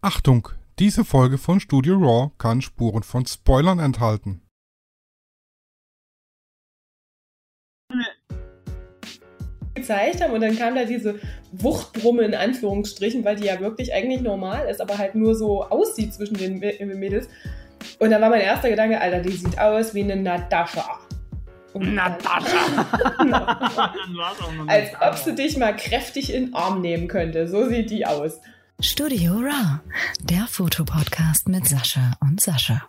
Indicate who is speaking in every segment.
Speaker 1: Achtung, diese Folge von Studio Raw kann Spuren von Spoilern enthalten.
Speaker 2: gezeigt haben und dann kam da diese Wuchtbrumme in Anführungsstrichen, weil die ja wirklich eigentlich normal ist, aber halt nur so aussieht zwischen den Mädels. Und dann war mein erster Gedanke, Alter, die sieht aus wie eine Natascha.
Speaker 3: Natascha!
Speaker 2: Als ob sie dich mal kräftig in den Arm nehmen könnte. So sieht die aus.
Speaker 4: Studio Raw, der Fotopodcast mit Sascha und Sascha.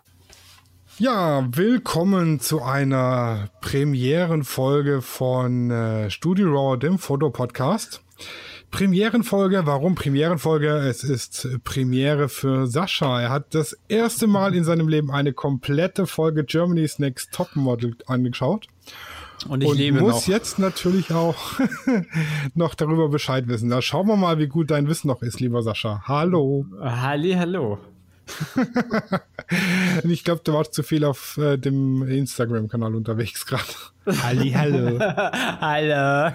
Speaker 1: Ja, willkommen zu einer Premierenfolge von äh, Studio Raw, dem Fotopodcast. Premierenfolge, warum Premierenfolge? Es ist Premiere für Sascha. Er hat das erste Mal in seinem Leben eine komplette Folge Germany's Next Topmodel angeschaut.
Speaker 3: Und ich
Speaker 1: und
Speaker 3: lebe
Speaker 1: muss
Speaker 3: noch.
Speaker 1: jetzt natürlich auch noch darüber Bescheid wissen. Da schauen wir mal, wie gut dein Wissen noch ist, lieber Sascha. Hallo.
Speaker 3: Halli, hallo.
Speaker 1: ich glaube, du warst zu viel auf äh, dem Instagram-Kanal unterwegs gerade.
Speaker 3: Halli, hallo. hallo.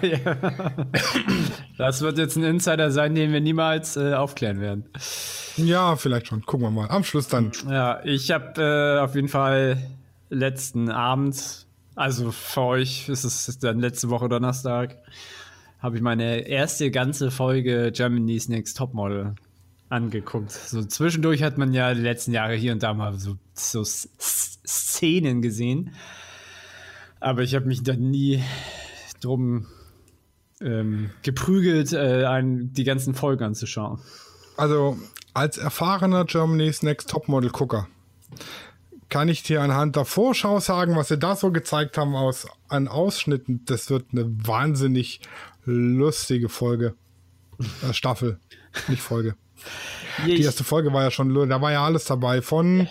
Speaker 3: das wird jetzt ein Insider sein, den wir niemals äh, aufklären werden.
Speaker 1: Ja, vielleicht schon. Gucken wir mal. Am Schluss dann.
Speaker 3: Ja, ich habe äh, auf jeden Fall letzten Abend, also für euch ist es dann letzte Woche Donnerstag, habe ich meine erste ganze Folge Germany's Next Topmodel angeguckt. So zwischendurch hat man ja die letzten Jahre hier und da mal so, so Szenen gesehen. Aber ich habe mich da nie drum ähm, geprügelt, äh, ein, die ganzen Folgen anzuschauen.
Speaker 1: Also, als erfahrener Germany's Next Topmodel-Gucker kann ich dir anhand der Vorschau sagen, was sie da so gezeigt haben aus, an Ausschnitten. Das wird eine wahnsinnig lustige Folge. Äh, Staffel, nicht Folge. Die erste Folge war ja schon, da war ja alles dabei. Von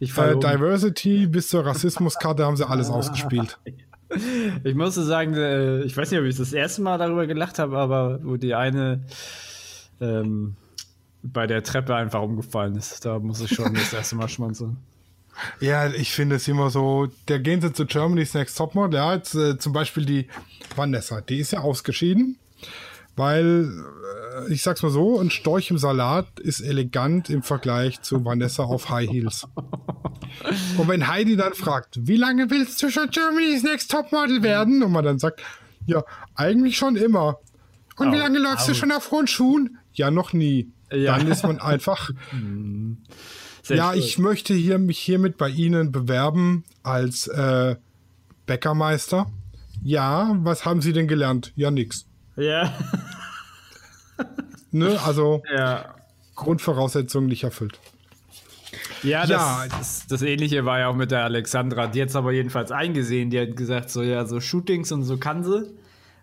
Speaker 1: äh, Diversity bis zur Rassismuskarte haben sie alles ausgespielt.
Speaker 3: Ich musste sagen, äh, ich weiß nicht, ob ich das erste Mal darüber gelacht habe, aber wo die eine ähm, bei der Treppe einfach umgefallen ist, da muss ich schon das erste Mal schmunzeln.
Speaker 1: Ja, ich finde es immer so, der gehen sie zu Germany's Next Topmodel, ja, jetzt, äh, zum Beispiel die Vanessa, die ist ja ausgeschieden, weil, äh, ich sag's mal so, ein Storch im Salat ist elegant im Vergleich zu Vanessa auf High Heels. Und wenn Heidi dann fragt, wie lange willst du schon Germany's Next Topmodel werden? Und man dann sagt, ja, eigentlich schon immer. Und wie
Speaker 3: Au,
Speaker 1: lange läufst du
Speaker 3: au.
Speaker 1: schon auf hohen Schuhen? Ja, noch nie.
Speaker 3: Ja.
Speaker 1: Dann ist man einfach
Speaker 3: Sehr
Speaker 1: ja,
Speaker 3: schön.
Speaker 1: ich möchte hier, mich hiermit bei Ihnen bewerben als äh, Bäckermeister. Ja, was haben Sie denn gelernt? Ja, nix.
Speaker 3: Ja.
Speaker 1: Ne? Also
Speaker 3: ja.
Speaker 1: Grundvoraussetzungen nicht erfüllt.
Speaker 3: Ja, das,
Speaker 1: Ja.
Speaker 3: Das, das Ähnliche war ja auch mit der Alexandra. Die hat es aber jedenfalls eingesehen. Die hat gesagt, so ja, so Shootings und so kann sie,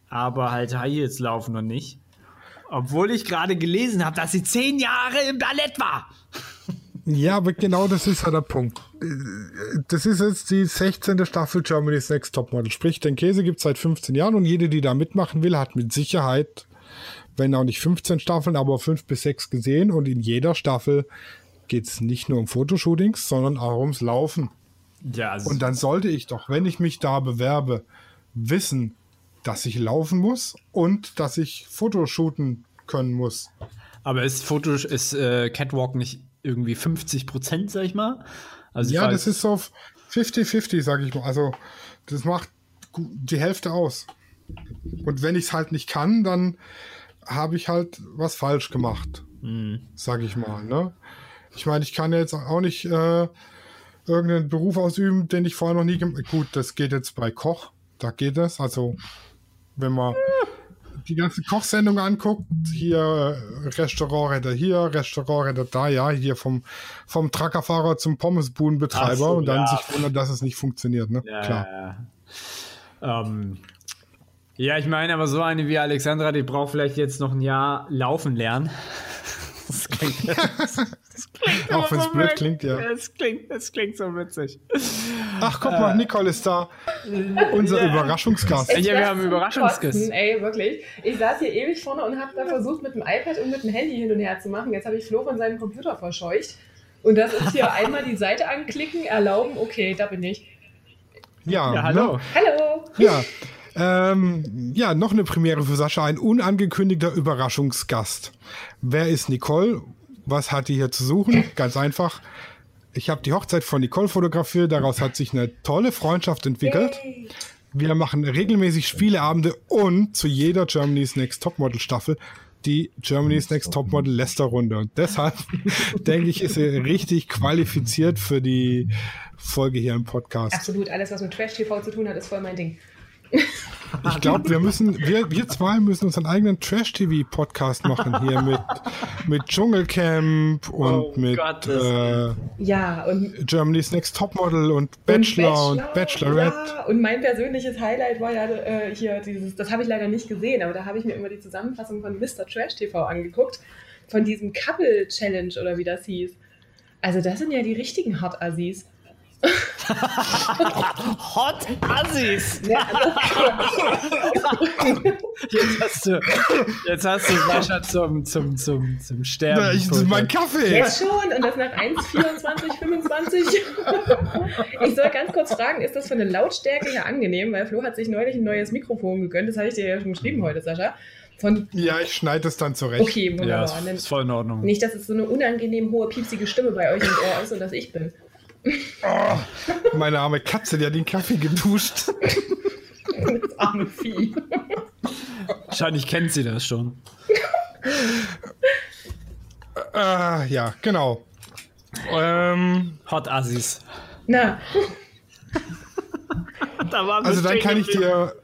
Speaker 3: aber halt High Heels laufen und nicht. Obwohl ich gerade gelesen habe, dass sie zehn Jahre im Ballett war.
Speaker 1: Ja, aber genau das ist ja der Punkt. Das ist jetzt die 16. Staffel Germany's Next Topmodel. Sprich, den Käse gibt es seit 15 Jahren und jede, die da mitmachen will, hat mit Sicherheit, wenn auch nicht 15 Staffeln, aber 5 bis 6 gesehen. Und in jeder Staffel geht es nicht nur um Fotoshootings, sondern auch ums Laufen.
Speaker 3: Ja, also
Speaker 1: Und dann sollte ich doch, wenn ich mich da bewerbe, wissen, dass ich laufen muss und dass ich Fotoshooten können muss.
Speaker 3: aber ist Foto, ist äh, Catwalk nicht irgendwie 50 Prozent, sag ich mal? Also
Speaker 1: Ja, das ist so 50-50, sage ich mal. Also, das macht die Hälfte aus. Und wenn ich es halt nicht kann, dann habe ich halt was falsch gemacht, sage ich mal. Ne? Ich meine, ich kann jetzt auch nicht äh, irgendeinen Beruf ausüben, den ich vorher noch nie gemacht Gut, das geht jetzt bei Koch, da geht es. Also, wenn man die ganze Kochsendung anguckt, hier Restaurantretter hier, Restaurantretter da, ja, hier vom, vom Truckerfahrer zum Pommesbudenbetreiber
Speaker 3: so,
Speaker 1: und dann
Speaker 3: ja.
Speaker 1: sich wundern, dass es nicht funktioniert, ne?
Speaker 3: Ja,
Speaker 1: Klar.
Speaker 3: Ja, ähm, ja, ich meine, aber so eine wie Alexandra, die braucht vielleicht jetzt noch ein Jahr laufen lernen. Das klingt, das klingt
Speaker 1: Auch wenn's
Speaker 3: so
Speaker 1: blöd klingt, ja.
Speaker 3: Es klingt, es klingt so witzig.
Speaker 1: Ach, guck mal, Nicole ist da. Unser
Speaker 3: Ja.
Speaker 1: Überraschungsgast.
Speaker 3: Ja, wir haben Überraschungsgast.
Speaker 2: Ey, wirklich. Ich saß hier ewig vorne und habe da versucht, mit dem iPad und mit dem Handy hin und her zu machen. Jetzt habe ich Flo von seinem Computer verscheucht. Und das ist hier einmal die Seite anklicken, erlauben, okay, da bin ich.
Speaker 1: Ja,
Speaker 3: Ja, hallo.
Speaker 1: Ne?
Speaker 2: Hallo!
Speaker 1: Ja. Ähm, ja, noch eine Premiere für Sascha, ein unangekündigter Überraschungsgast. Wer ist Nicole? Was hat die hier zu suchen? Ganz einfach. Ich habe die Hochzeit von Nicole fotografiert. Daraus hat sich eine tolle Freundschaft entwickelt. Wir machen regelmäßig Spieleabende und zu jeder Germany's Next Topmodel Staffel die Germany's Next Topmodel Lester Runde. Und deshalb denke ich, ist sie richtig qualifiziert für die Folge hier im Podcast.
Speaker 2: Absolut, alles, was mit Trash TV zu tun hat, ist voll mein Ding.
Speaker 1: Ich glaube, wir müssen, wir, wir zwei müssen unseren eigenen Trash-TV-Podcast machen hier mit, mit Dschungelcamp und
Speaker 3: Oh
Speaker 1: mit
Speaker 3: Gott,
Speaker 1: äh,
Speaker 2: Ja, und
Speaker 1: Germany's Next Topmodel und Bachelor und, Bachelorette.
Speaker 2: Ja, und mein persönliches Highlight war ja äh, hier dieses, das habe ich leider nicht gesehen, aber da habe ich mir immer die Zusammenfassung von Mr. Trash TV angeguckt, von diesem Couple Challenge oder wie das hieß. Also das sind ja die richtigen Hot-Assis.
Speaker 3: Hot Assis!
Speaker 2: Ne,
Speaker 3: Jetzt hast du, jetzt hast du Sascha zum, zum, zum, zum Sterben.
Speaker 1: Na, ich, ist mein
Speaker 3: geholt.
Speaker 1: Kaffee.
Speaker 2: Jetzt schon und das nach 1,24,25. ich soll ganz kurz fragen, ist das von der Lautstärke her angenehm? Weil Flo hat sich neulich ein neues Mikrofon gegönnt, das habe ich dir ja schon geschrieben heute, Sascha. Von,
Speaker 1: Ja, ich schneide es dann zurecht.
Speaker 2: okay,
Speaker 3: Ja,
Speaker 2: wunderbar.
Speaker 3: ist,
Speaker 2: Dann-
Speaker 3: ist voll in Ordnung.
Speaker 2: Nicht, dass es so eine unangenehm hohe, piepsige Stimme bei euch im Ohr ist und dass ich bin.
Speaker 1: Meine arme Katze, die hat den Kaffee geduscht.
Speaker 2: Das arme Vieh.
Speaker 3: Wahrscheinlich kennt sie das schon.
Speaker 1: äh, ja, genau. Ähm,
Speaker 3: Hot Assis.
Speaker 2: Na,
Speaker 3: Da waren wir
Speaker 1: also dann kann ich dir,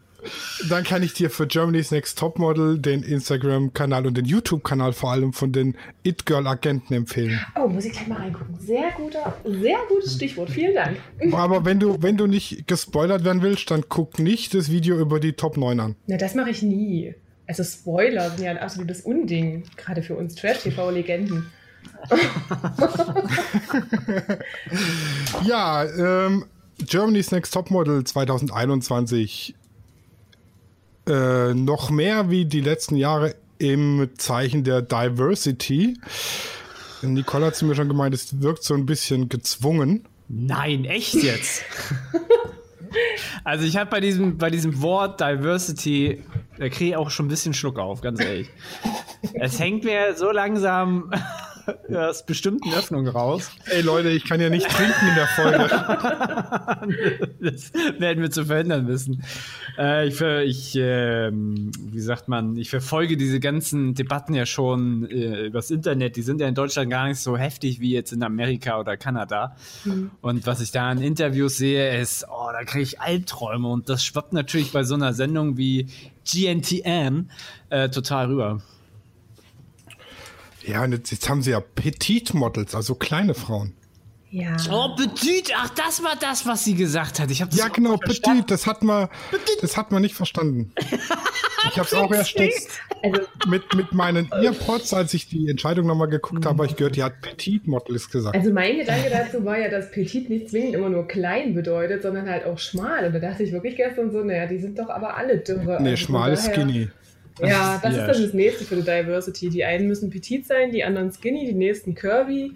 Speaker 1: dann kann ich dir für Germany's Next Topmodel den Instagram-Kanal und den YouTube-Kanal vor allem von den It Girl Agenten empfehlen.
Speaker 2: oh, muss ich gleich mal reingucken. Sehr guter, sehr gutes Stichwort. Vielen Dank.
Speaker 1: Aber wenn du, wenn du nicht gespoilert werden willst, dann guck nicht das Video über die Top 9 an.
Speaker 2: Na, das mache ich nie. Also Spoiler sind ja ein absolutes Unding, gerade für uns Trash-TV-Legenden.
Speaker 1: Ja, ähm, Germany's Next Topmodel 2021. Äh, noch mehr wie die letzten Jahre im Zeichen der Diversity. Nicole hat zu mir schon gemeint, es wirkt so ein bisschen gezwungen.
Speaker 3: Nein, echt jetzt? also ich habe bei diesem, bei diesem Wort Diversity, da kriege ich auch schon ein bisschen Schluck auf, ganz ehrlich. Es hängt mir so langsam aus bestimmten Öffnungen raus.
Speaker 1: Ey Leute, ich kann ja nicht trinken in der Folge.
Speaker 3: Das werden wir zu verhindern wissen. Äh, ich, ver, ich ähm, wie sagt man, ich verfolge diese ganzen Debatten ja schon äh, übers Internet. Die sind ja in Deutschland gar nicht so heftig wie jetzt in Amerika oder Kanada. Und was ich da in Interviews sehe, ist, oh, da kriege ich Albträume. Und das schwappt natürlich bei so einer Sendung wie GNTM äh, total rüber.
Speaker 1: Ja, und jetzt, jetzt haben sie ja Petit-Models, also kleine Frauen.
Speaker 2: Ja.
Speaker 3: Oh, Petit, ach, das war das, was sie gesagt hat. Ich habe das
Speaker 1: Ja, genau,
Speaker 3: nicht verstanden.
Speaker 1: Petit, das hat man, das hat man nicht verstanden. Ich habe es auch erst jetzt
Speaker 2: Also,
Speaker 1: mit, mit meinen Earpods, als ich die Entscheidung nochmal geguckt habe, habe ich gehört, die hat Petit-Models gesagt.
Speaker 2: also mein Gedanke dazu war ja, dass Petit nicht zwingend immer nur klein bedeutet, sondern halt auch schmal. Und da dachte ich wirklich gestern so, naja, die sind doch aber alle dürre.
Speaker 1: Nee,
Speaker 2: Also
Speaker 1: schmal ist skinny.
Speaker 2: Ja, das
Speaker 3: Ja.
Speaker 2: ist dann das nächste für die Diversity. Die einen müssen petit sein, die anderen skinny, die nächsten curvy.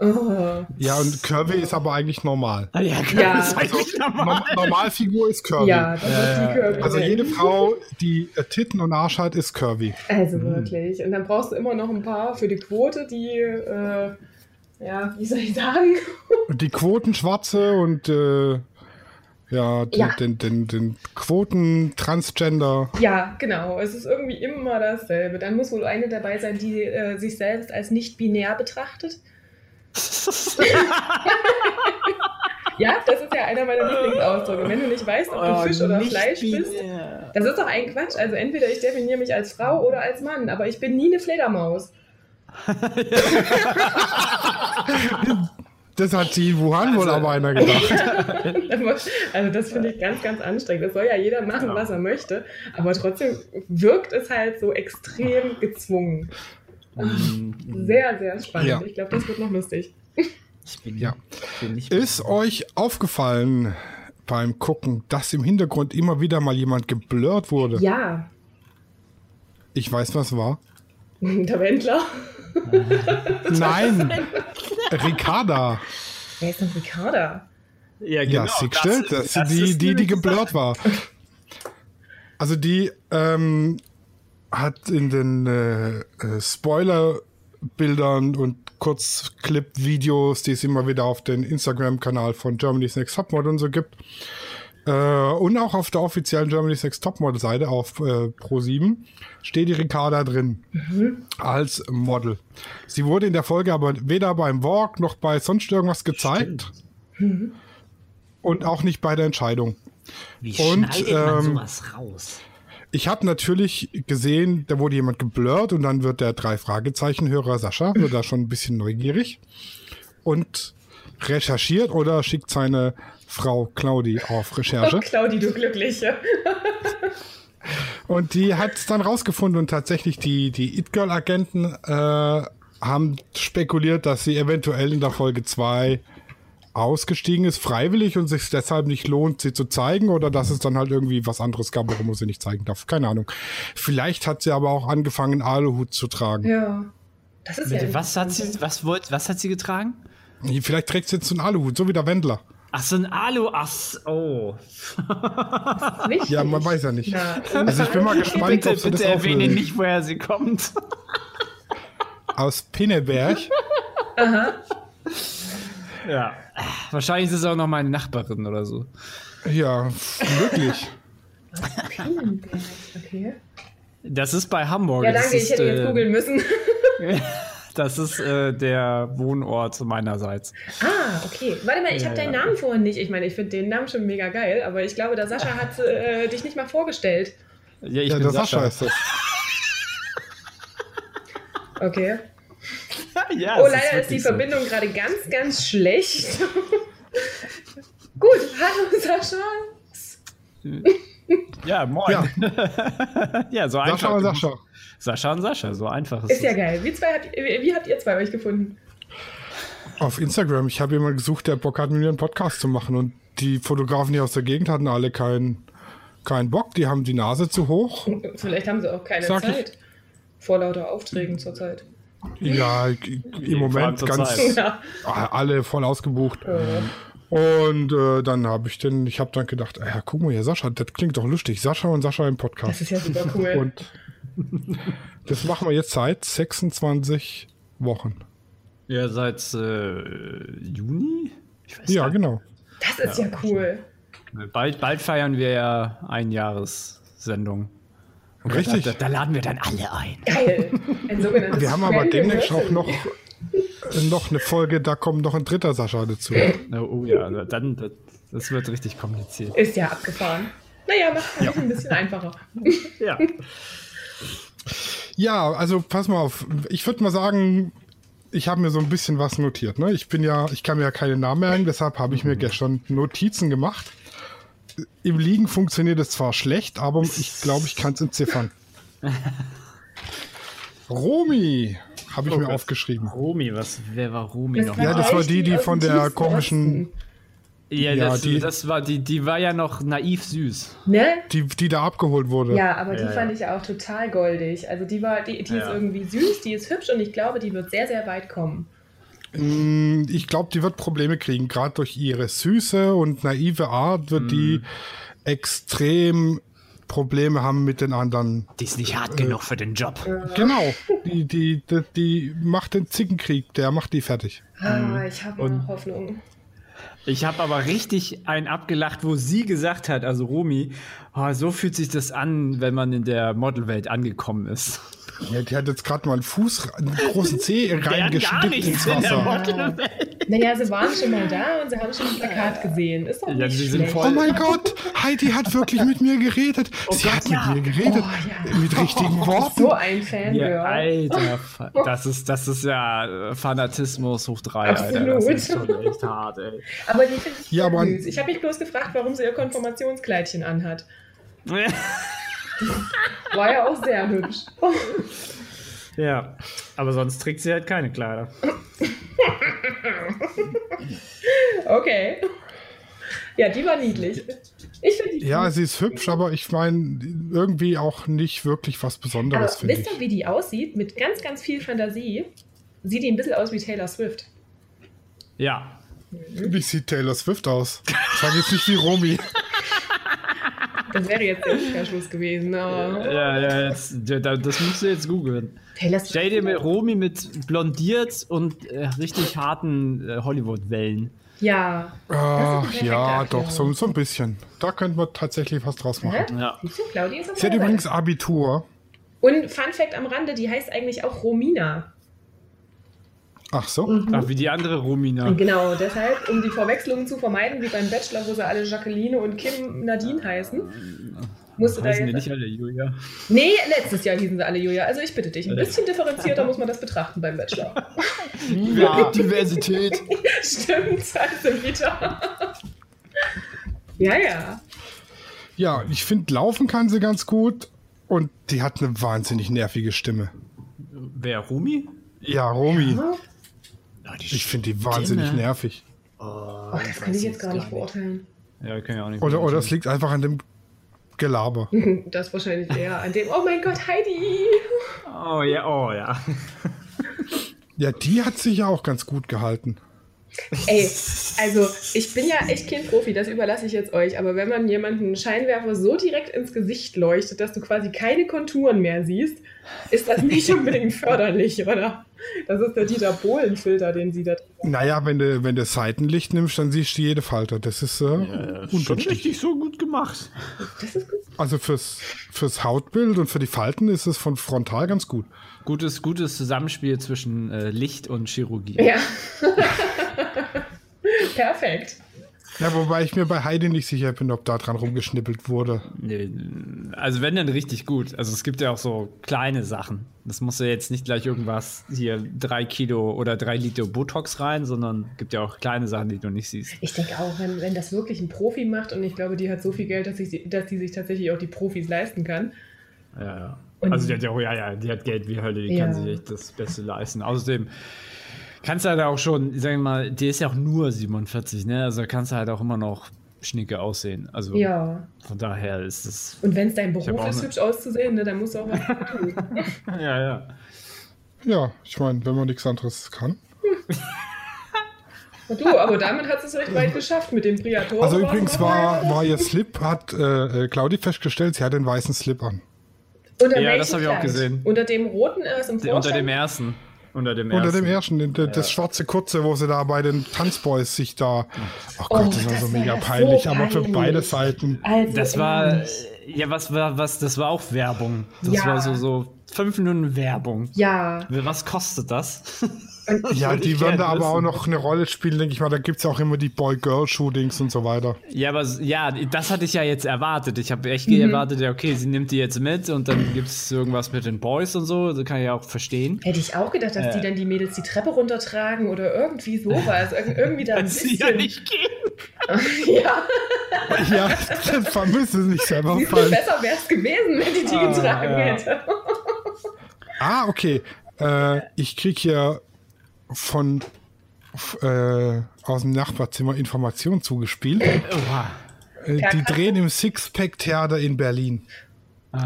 Speaker 2: Oh.
Speaker 1: Ja, und Curvy ist aber eigentlich normal.
Speaker 3: Ah, ja,
Speaker 2: Ja.
Speaker 3: das ist eigentlich normal.
Speaker 1: Norm Normalfigur ist Curvy.
Speaker 2: Ja, das ist die curvy.
Speaker 1: Also jede Frau, die äh, Titten und Arsch hat, ist Curvy.
Speaker 2: Also wirklich. Und dann brauchst du immer noch ein paar für die Quote, die, äh, ja, wie soll ich sagen?
Speaker 1: Die Quotenschwarze und äh, ja, den,
Speaker 2: Ja.
Speaker 1: Den, den, den Quoten-Transgender.
Speaker 2: Ja, genau. Es ist irgendwie immer dasselbe. Dann muss wohl eine dabei sein, die äh, sich selbst als nicht binär betrachtet. ja, das ist ja einer meiner Lieblingsausdrücke. Wenn du nicht weißt, ob du
Speaker 3: Oh,
Speaker 2: Fisch oder Fleisch bist,
Speaker 3: binär.
Speaker 2: das ist doch ein Quatsch. Also entweder ich definiere mich als Frau oder als Mann, aber ich bin nie eine Fledermaus.
Speaker 1: Das hat sie in Wuhan wohl
Speaker 3: Also-
Speaker 1: aber einer gedacht.
Speaker 2: Also das finde ich ganz, ganz anstrengend. Das soll ja jeder machen,
Speaker 3: Ja.
Speaker 2: was er möchte. Aber trotzdem wirkt es halt so extrem gezwungen. Sehr, sehr spannend.
Speaker 1: Ja.
Speaker 2: Ich glaube, das wird noch lustig.
Speaker 3: Ich bin,
Speaker 1: Ja.
Speaker 3: bin nicht
Speaker 1: Ist euch aufgefallen beim Gucken, dass im Hintergrund immer wieder mal jemand geblurrt wurde?
Speaker 2: Ja,
Speaker 1: Ich weiß, was war.
Speaker 2: der Wendler.
Speaker 1: Nein, Ricarda.
Speaker 2: Wer ist denn Ricarda?
Speaker 3: Ja,
Speaker 1: Ja, sie gestellt, das,
Speaker 3: das
Speaker 1: die,
Speaker 3: ist
Speaker 1: die, die geblurrt war. Also die ähm, hat in den äh, äh, Spoiler Bildern und Kurzclip-Videos, die es immer wieder auf den Instagram-Kanal von Germany's Next Topmodel und so gibt. Äh, und auch auf der offiziellen Germany's Next Topmodel-Seite auf äh, Pro7 steht die Ricarda drin als Model. Sie wurde in der Folge aber weder beim Walk noch bei sonst irgendwas gezeigt. Und auch nicht bei der Entscheidung.
Speaker 3: Wie
Speaker 1: Und,
Speaker 3: schneidet man
Speaker 1: ähm,
Speaker 3: sowas raus?
Speaker 1: Ich habe natürlich gesehen, da wurde jemand geblurrt und dann wird der drei Fragezeichen Hörer Sascha wird da schon ein bisschen neugierig und recherchiert oder schickt seine Frau Claudi auf
Speaker 2: Oh,
Speaker 1: Recherche
Speaker 2: Claudi, du Glückliche.
Speaker 1: und die hat es dann rausgefunden und tatsächlich die die It Girl Agenten äh, haben spekuliert, dass sie eventuell in der Folge 2 ausgestiegen ist, freiwillig und sich deshalb nicht lohnt, sie zu zeigen oder dass es dann halt irgendwie was anderes gab, warum man sie nicht zeigen darf. Keine Ahnung. Vielleicht hat sie aber auch angefangen, Aluhut zu tragen.
Speaker 2: Ja. Das ist ja.
Speaker 3: Was hat sie, was wollt, was hat sie getragen?
Speaker 1: Vielleicht trägt sie jetzt einen Aluhut, so wie der Wendler.
Speaker 3: Ach, so ein Alu, ach, oh.
Speaker 2: Wichtig.
Speaker 1: Ja, man weiß ja nicht.
Speaker 2: Na,
Speaker 1: Also ich bin mal gespannt,
Speaker 3: Bitte,
Speaker 1: ob sie das
Speaker 3: bitte erwähne
Speaker 1: auflösen.
Speaker 3: nicht, woher sie kommt.
Speaker 1: Aus Pinneberg.
Speaker 3: Ja. Wahrscheinlich ist es auch noch meine Nachbarin oder so.
Speaker 1: Ja, wirklich.
Speaker 2: Pinenberg, okay.
Speaker 3: Das ist bei Hamburg.
Speaker 2: Ja,
Speaker 3: das
Speaker 2: danke, ich hätte jetzt
Speaker 3: äh,
Speaker 2: googeln müssen.
Speaker 3: Das ist äh, der Wohnort meinerseits.
Speaker 2: Ah, okay. Warte mal, ich
Speaker 3: Ja,
Speaker 2: habe deinen
Speaker 3: ja.
Speaker 2: Namen vorhin nicht. Ich meine, ich finde den Namen schon mega geil, aber ich glaube, der Sascha hat äh, dich nicht mal vorgestellt.
Speaker 3: Ja, ich
Speaker 1: Ja,
Speaker 3: bin
Speaker 1: der Sascha ist das.
Speaker 2: Okay.
Speaker 3: ja,
Speaker 2: Oh, leider ist,
Speaker 3: wirklich
Speaker 2: die
Speaker 3: so.
Speaker 2: Verbindung gerade ganz, ganz schlecht. Gut, hallo Sascha.
Speaker 3: Ja, moin.
Speaker 1: Ja,
Speaker 3: Ja, so einfach.
Speaker 1: Sascha Sascha.
Speaker 3: Sascha und Sascha, so einfach ist
Speaker 2: Ist ja
Speaker 3: es.
Speaker 2: geil. Wie, zwei habt, wie, wie habt ihr zwei euch gefunden?
Speaker 1: Auf Instagram. Ich habe jemanden gesucht, der Bock hat, mit mir einen Podcast zu machen. Und die Fotografen hier aus der Gegend hatten alle keinen keinen Bock. Die haben die Nase zu hoch.
Speaker 2: Vielleicht haben sie auch keine
Speaker 1: Sag ich.
Speaker 2: Zeit. Vor lauter Aufträgen zurzeit.
Speaker 1: Ja, im Moment ganz.
Speaker 2: Ja.
Speaker 1: alle voll ausgebucht. Und äh, dann habe ich den, ich habe dann gedacht, ah ja, guck mal hier, Sascha, das klingt doch lustig. Sascha und Sascha im
Speaker 2: Das
Speaker 1: Podcast.
Speaker 2: ist ja super cool.
Speaker 1: Und das machen wir jetzt seit 26 Wochen.
Speaker 3: Ja, seit äh, Juni? Ich weiß
Speaker 1: Ja,
Speaker 3: gar
Speaker 1: genau.
Speaker 2: das ist ja, cool.
Speaker 3: nicht. Bald, bald feiern wir ja Einjahressendung. Und
Speaker 1: Richtig.
Speaker 3: Da, da, da laden wir dann alle ein.
Speaker 2: Geil. Ein
Speaker 1: Wir haben aber demnächst auch noch, äh, noch eine Folge, da kommt noch ein dritter Sascha dazu.
Speaker 3: Oh, oh ja, dann, das, das wird richtig kompliziert.
Speaker 2: Ist ja abgefahren. Naja, macht es ein bisschen einfacher.
Speaker 3: Ja.
Speaker 1: Ja, also pass mal auf. Ich würde mal sagen, ich habe mir so ein bisschen was notiert. Ne? Ich bin ja, ich kann mir ja keine Namen merken, deshalb habe ich mir gestern Notizen gemacht. Im Liegen funktioniert es zwar schlecht, aber ich glaube, ich kann es entziffern. Romi habe ich
Speaker 3: Oh
Speaker 1: mir
Speaker 3: Gott.
Speaker 1: aufgeschrieben.
Speaker 3: Romi, was, wer war Romi
Speaker 2: Das
Speaker 3: noch?
Speaker 2: war
Speaker 1: Ja, das war die, die von der komischen,
Speaker 2: Osten.
Speaker 3: Ja,
Speaker 1: Ja,
Speaker 3: das,
Speaker 1: die-
Speaker 3: das war die, die war ja noch naiv süß.
Speaker 2: Ne?
Speaker 1: die, die da abgeholt wurde.
Speaker 2: Ja, aber die
Speaker 3: Ja, ja.
Speaker 2: fand ich auch total goldig. Also die war, die, die ist
Speaker 3: Ja.
Speaker 2: irgendwie süß, die ist hübsch und ich glaube, die wird sehr, sehr weit kommen.
Speaker 1: Mm, Ich glaube, die wird Probleme kriegen. Gerade durch ihre süße und naive Art wird die extrem Probleme haben mit den anderen
Speaker 3: Die ist nicht hart genug für den Job.
Speaker 1: Genau. Die, die, die, die macht den Zickenkrieg, der macht die fertig.
Speaker 2: Ah, ich habe noch Hoffnung.
Speaker 3: Ich habe aber richtig einen abgelacht, wo sie gesagt hat, also Romi, oh, so fühlt sich das an, wenn man in der Modelwelt angekommen ist.
Speaker 1: Ja, die hat jetzt gerade mal einen Fuß, einen großen Zeh reingeschnitten ins Wasser.
Speaker 2: Naja, sie waren schon mal da und sie haben schon ein Plakat gesehen. Ist doch
Speaker 3: Ja,
Speaker 2: nicht
Speaker 3: sie sind voll-
Speaker 1: Oh mein Gott, Heidi hat wirklich mit mir geredet. Sie
Speaker 3: Gott,
Speaker 1: hat
Speaker 3: ja.
Speaker 1: mit mir geredet.
Speaker 2: Oh, ja.
Speaker 1: Mit richtigen Worten.
Speaker 2: So ein Fangirl.
Speaker 3: Ja, Alter, das ist, das ist ja äh, Fanatismus hoch drei, Alter.
Speaker 2: Absolut.
Speaker 3: Das ist schon echt hart, ey.
Speaker 2: Aber die finde ich
Speaker 1: Ja,
Speaker 2: süß. Ich habe mich bloß gefragt, warum sie ihr Konfirmationskleidchen anhat. War ja auch sehr hübsch.
Speaker 3: ja, aber sonst trägt sie halt keine Kleider.
Speaker 2: Okay. Ja, die war niedlich. Ich finde die
Speaker 1: Ja, sie ist hübsch, aber ich meine, irgendwie auch nicht wirklich was
Speaker 2: Aber
Speaker 1: Besonderes, finde
Speaker 2: wisst
Speaker 1: ich.
Speaker 2: ihr, wie die aussieht? Mit ganz, ganz viel Fantasie. Sieht die ein bisschen aus wie Taylor Swift.
Speaker 3: Ja.
Speaker 1: Wie sieht Taylor Swift aus? Sag jetzt nicht wie Romy.
Speaker 2: Das wäre jetzt der Umkehrschluss gewesen. Aber
Speaker 3: Ja, ja, jetzt, das musst du jetzt googeln.
Speaker 2: hey,
Speaker 3: Stell dir mit Romy mit blondiert und äh, richtig harten äh, Hollywood-Wellen.
Speaker 2: Ja.
Speaker 1: Ach ja, doch, so, so ein bisschen. Da könnte man tatsächlich was draus machen.
Speaker 2: Hä?
Speaker 3: Ja.
Speaker 2: Siehst du, Claudia ist auf
Speaker 1: Sie hat übrigens. Abitur.
Speaker 2: Und Fun Fact am Rande, die heißt eigentlich auch Romina.
Speaker 1: Ach so.
Speaker 2: Mhm.
Speaker 3: Ach, wie die andere Romina.
Speaker 2: Genau, deshalb, um die Verwechslungen zu vermeiden, wie beim Bachelor, wo sie alle Jacqueline und Kim Nadine heißen, musste da
Speaker 3: Heißen die
Speaker 2: jetzt.
Speaker 3: nicht alle Julia?
Speaker 2: Nee, letztes Jahr hießen sie alle Julia. Also ich bitte dich, ein
Speaker 3: Alle.
Speaker 2: bisschen differenzierter muss man das betrachten beim Bachelor.
Speaker 3: Ja, Diversität.
Speaker 2: Stimmt, also wieder. ja, ja.
Speaker 1: Ja, ich finde, laufen kann sie ganz gut. Und die hat eine wahnsinnig nervige Stimme.
Speaker 3: Wer, Romy?
Speaker 1: Ja, Romy.
Speaker 3: Ja, die
Speaker 1: Ich finde die wahnsinnig nervig.
Speaker 2: Oh, das kann ich jetzt gar nicht beurteilen.
Speaker 3: Ja, kann ich auch nicht.
Speaker 1: Oder, oder es liegt einfach an dem Gelaber.
Speaker 2: Das wahrscheinlich eher an dem, oh mein Gott, Heidi.
Speaker 3: Oh ja, oh ja.
Speaker 1: Ja, die hat sich ja auch ganz gut gehalten.
Speaker 2: Ey, also ich bin ja echt kein Profi, das überlasse ich jetzt euch. Aber wenn man jemanden einen Scheinwerfer so direkt ins Gesicht leuchtet, dass du quasi keine Konturen mehr siehst, ist das nicht unbedingt förderlich, oder? Das ist der Dieter Bohlen-Filter, den sie da drin
Speaker 1: Naja, wenn du, wenn du Seitenlicht nimmst, dann siehst du jede Falte. Das ist äh,
Speaker 3: Schon
Speaker 1: unterschiedlich.
Speaker 3: richtig so gut gemacht.
Speaker 2: Das ist gut.
Speaker 1: Also fürs, fürs Hautbild und für die Falten ist es von frontal ganz gut.
Speaker 3: Gutes, gutes Zusammenspiel zwischen äh, Licht und Chirurgie.
Speaker 2: Ja. Perfekt.
Speaker 1: Ja, wobei ich mir bei Heidi nicht sicher bin, ob da dran rumgeschnippelt wurde.
Speaker 3: Nee, Also wenn dann richtig gut. Also es gibt ja auch so kleine Sachen. Das muss ja jetzt nicht gleich irgendwas hier drei Kilo oder drei Liter Botox rein, sondern gibt ja auch kleine Sachen, die du nicht siehst.
Speaker 2: Ich denke auch, wenn, wenn das wirklich ein Profi macht und ich glaube, die hat so viel Geld, dass, ich, dass die sich tatsächlich auch die Profis leisten kann.
Speaker 3: Ja, ja.
Speaker 2: Und-
Speaker 3: also die hat ja, auch- ja, ja, die hat Geld wie Hölle, die
Speaker 2: Ja.
Speaker 3: kann sich echt das Beste leisten. Außerdem kannst du halt auch schon, sagen wir mal, die ist ja auch nur 47, ne? Also kannst du halt auch immer noch schnicke aussehen. Also
Speaker 2: Ja.
Speaker 3: von daher ist es.
Speaker 2: Und wenn es dein Beruf ist, hübsch auszusehen, ne, dann musst du auch was tun.
Speaker 3: Ja, ja.
Speaker 1: Ja, ich meine, wenn man nichts anderes kann.
Speaker 2: Du, aber damit hat es recht weit geschafft mit dem Priator.
Speaker 1: Also übrigens war, war ihr Slip, hat äh, äh, Claudi festgestellt, sie hat den weißen Slip an.
Speaker 2: Unter
Speaker 3: Ja, das hab ich auch gesehen.
Speaker 2: Unter dem roten ist im
Speaker 3: Der- Unter
Speaker 2: Vorstand?
Speaker 3: dem ersten. Unter dem
Speaker 1: Unter
Speaker 3: ersten.
Speaker 1: dem ersten, das schwarze Kurze, wo sie da bei den Tanzboys sich da. Oh Gott,
Speaker 2: Oh,
Speaker 1: das war so mega
Speaker 2: ja so
Speaker 1: peinlich, aber für
Speaker 2: peinlich.
Speaker 1: beide Seiten.
Speaker 2: Also,
Speaker 3: Das war, ja, was war, was, das war auch Werbung. Das
Speaker 2: Ja.
Speaker 3: war so, so fünf Minuten Werbung.
Speaker 2: Ja.
Speaker 3: Was kostet das?
Speaker 1: Ja, die
Speaker 3: ich
Speaker 1: werden da aber auch noch eine Rolle spielen, denke ich mal. Da gibt es auch immer die Boy-Girl-Shootings und so weiter.
Speaker 3: Ja, aber ja, das hatte ich ja jetzt erwartet. Ich habe echt
Speaker 2: Mhm.
Speaker 3: erwartet, ja, okay, sie nimmt die jetzt mit und dann gibt es irgendwas mit den Boys und so. Das kann ich ja auch verstehen.
Speaker 2: Hätte ich auch gedacht, dass die dann die Mädels die Treppe runtertragen oder irgendwie sowas. Ir- irgendwie da ein
Speaker 3: Kann sie
Speaker 2: bisschen.
Speaker 3: ja nicht gehen.
Speaker 2: ja,
Speaker 1: Ja, das vermisse es nicht selber
Speaker 2: wie viel
Speaker 1: fallen.
Speaker 2: besser wäre es gewesen, wenn die die
Speaker 3: Ah,
Speaker 2: getragen
Speaker 3: ja.
Speaker 2: hätte.
Speaker 1: Ah, okay. Äh, ich krieg hier von äh, aus dem Nachbarzimmer Informationen zugespielt.
Speaker 3: Oha.
Speaker 1: Äh, die drehen im Sixpack-Theater in Berlin.